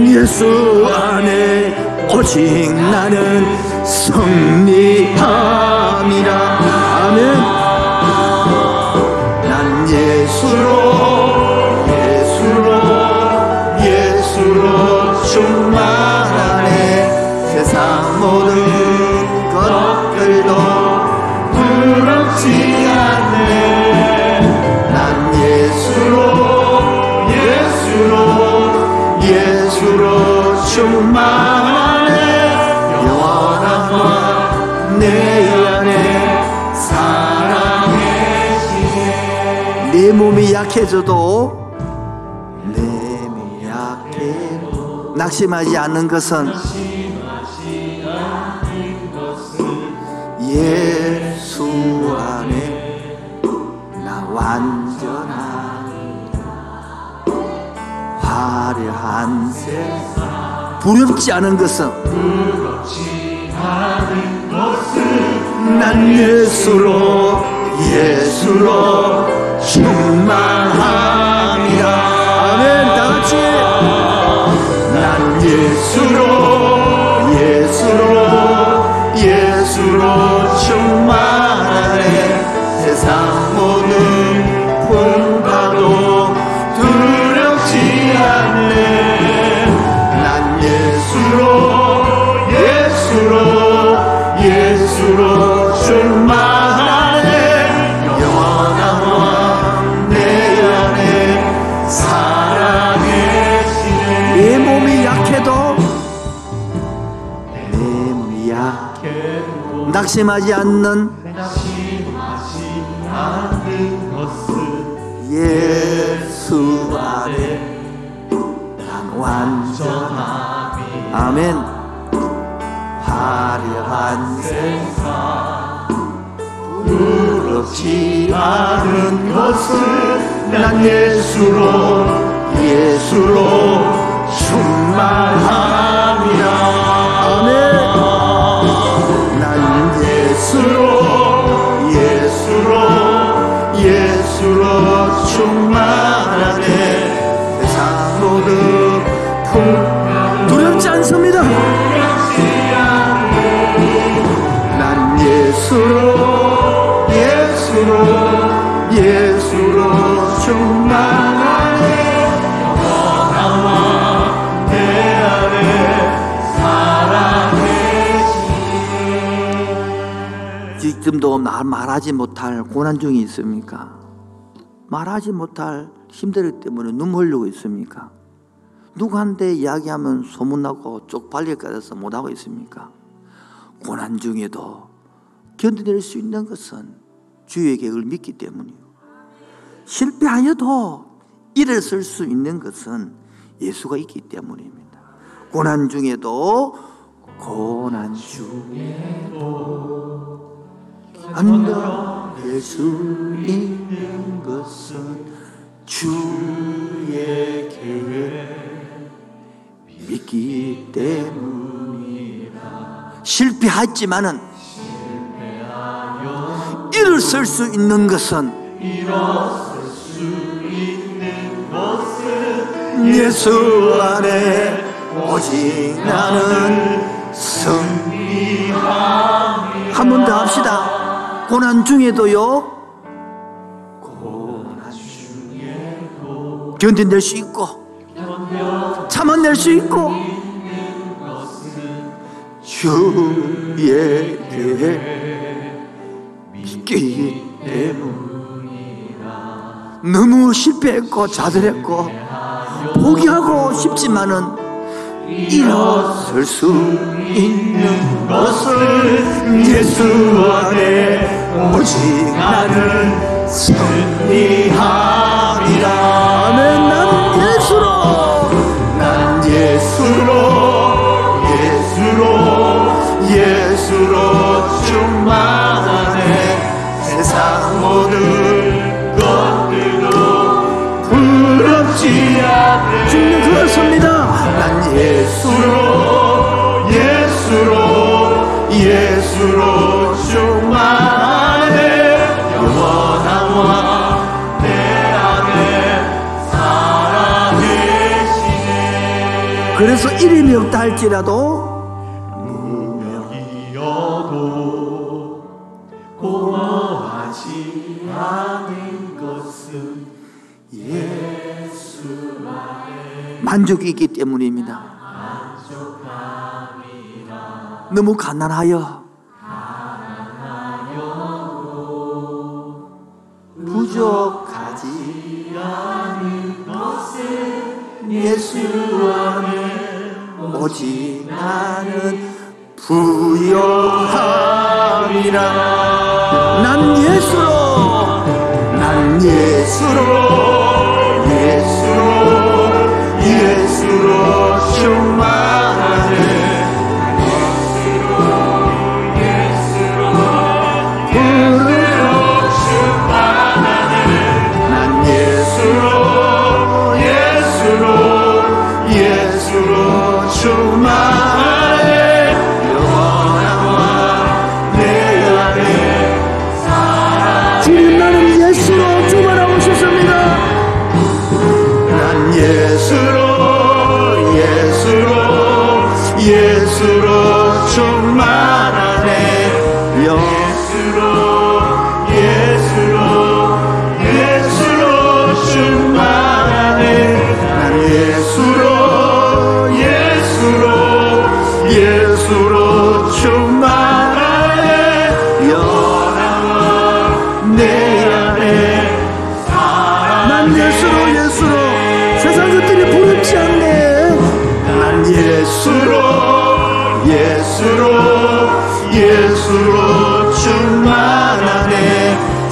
예수 안에 오직 나는 승리함이라 아멘 난 예수로 예수로 예수로 충만하네 세상 모든 것들도 부럽지 않네 난 예수로 예수로 예수로 충만
내 몸이 약해져도
내 몸이 약해도
낙심하지 않는
것은 예수 안에 나 완전한 화려한 세상
부럽지 않은 것은
부럽지 않은 것은 난 예수로 예수로 충만함이라
아 다같이
난 예수로 예수로 예수로
낙심하지 않는
낙심하지 않는 것은 예수 아래 난 완전함이
아멘
화려한 세상 부럽지 않은 것은난 예수로 예수로 충만함
지금도 말하지 못할 고난 중에 있습니까? 말하지 못할 힘들기 때문에 눈물 흘리고 있습니까? 누구한테 이야기하면 소문나고 쪽팔릴까해서 못하고 있습니까? 고난 중에도 견뎌낼 수 있는 것은 주의 계획을 믿기 때문이요. 실패하여도 일어설 수 있는 것은 예수가 있기 때문입니다. 고난 중에도
고난 중에도 안다 예수 있는 것은 주의 계획 믿기 때문이다
실패하지만은 일어설 수 있는 것은
일어설 수 있는 것은 예수 안에 오직 나는
승리하리라 한번 더 합시다 고난 중에도요. 견뎌낼 수 있고 참아낼 수 있고
주에게 믿기 때문이라
너무 실패했고 좌절했고 포기하고 싶지만은
일어설 수 있는 것을 예수 안에 오직 나는 승리합니다 예수로 예수로 예수로 충만해 영원한 왕내 안에 살아계시네
그래서 이름이 없다 할지라도
무명이어도 고마워하지 않은 것은 예수만의
만족이기 때문입니다. 너무 가난하여
부족하지 않은 것은 예수 안에 오직 나는 부여함이라
난 예수로
난 예수로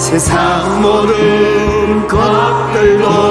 세상 모든 것들로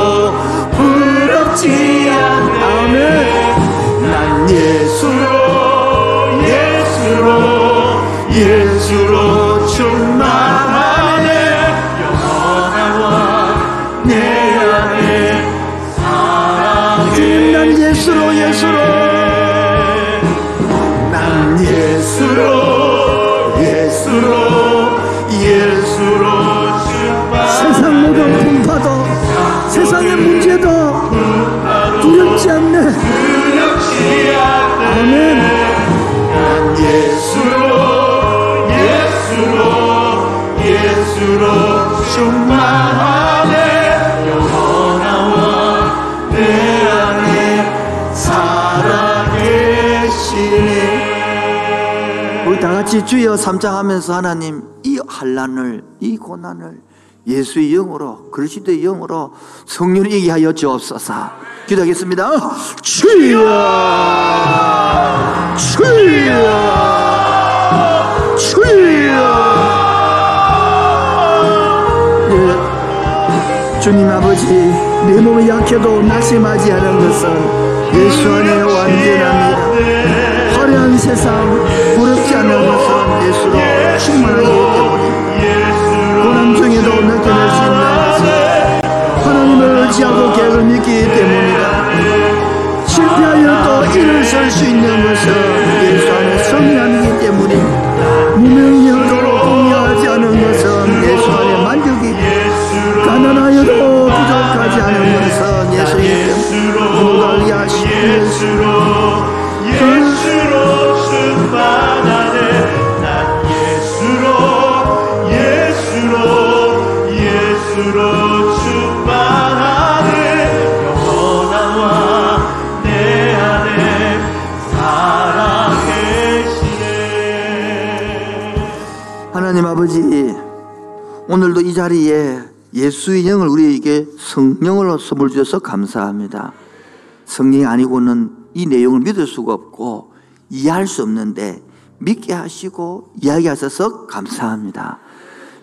같이 주여 삼창하면서 하나님 이 한란을 이 고난을 예수의 영으로 그리스도의 영으로 성령이얘기 하여 주옵소서 기도하겠습니다 주여 주여 주여 네. 주님 아버지 내 몸이 약해도 낙심하지 않은 것은 예수 안에 완전합니다 화려한 세상 부럽지 않은것은 예수로 충만하게 되오니 고난 중에도 느껴낼수 있는 것은 하나님을 의지하고 계획을 믿기 때문이다 실패하여 또 일을 쓸수 있는 것은 예수 안에 성리함이기 때문이 무명이 헛도로 동의하지 않은 것은 예수 안에 만족이 가난하여도 부족하지 않은 것은 예수의 이름
모두 야게 예수로
오늘도 이 자리에 예수의 영을 우리에게 성령으로 선물 주셔서 감사합니다. 성령이 아니고는 이 내용을 믿을 수가 없고 이해할 수 없는데 믿게 하시고 이야기하셔서 감사합니다.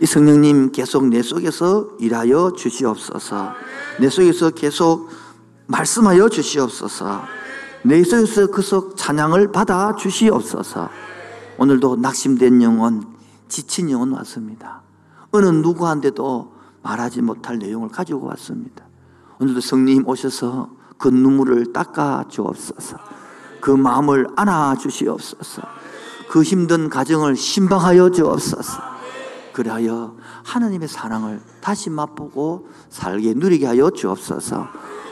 이 성령님 계속 내 속에서 일하여 주시옵소서. 내 속에서 계속 말씀하여 주시옵소서. 내 속에서 그 속 찬양을 받아 주시옵소서. 오늘도 낙심된 영혼, 지친 영혼 왔습니다. 어느 누구한테도 말하지 못할 내용을 가지고 왔습니다. 오늘도 성님 오셔서 그 눈물을 닦아 주옵소서. 그 마음을 안아 주시옵소서. 그 힘든 가정을 신방하여 주옵소서. 그리하여 하나님의 사랑을 다시 맛보고 살게 누리게 하여 주옵소서.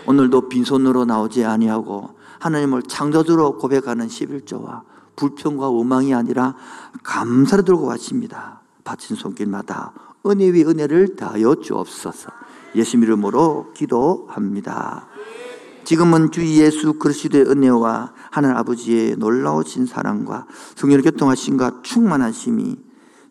오늘도 빈손으로 나오지 아니하고 하나님을 창조주로 고백하는 11조와 불평과 원망이 아니라 감사를 들고 왔습니다. 바친 손길마다 은혜 위 은혜를 다하여 주옵소서. 예수 이름으로 기도합니다. 지금은 주 예수 그리스도의 은혜와 하늘 아버지의 놀라우신 사랑과 성령의 교통하신과 충만한 심이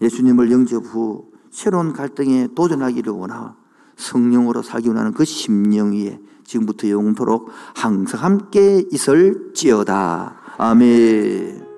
예수님을 영접 후 새로운 갈등에 도전하기를 원하 성령으로 살기 원하는 그 심령 위에 지금부터 영토록 항상 함께 있을지어다. 아멘.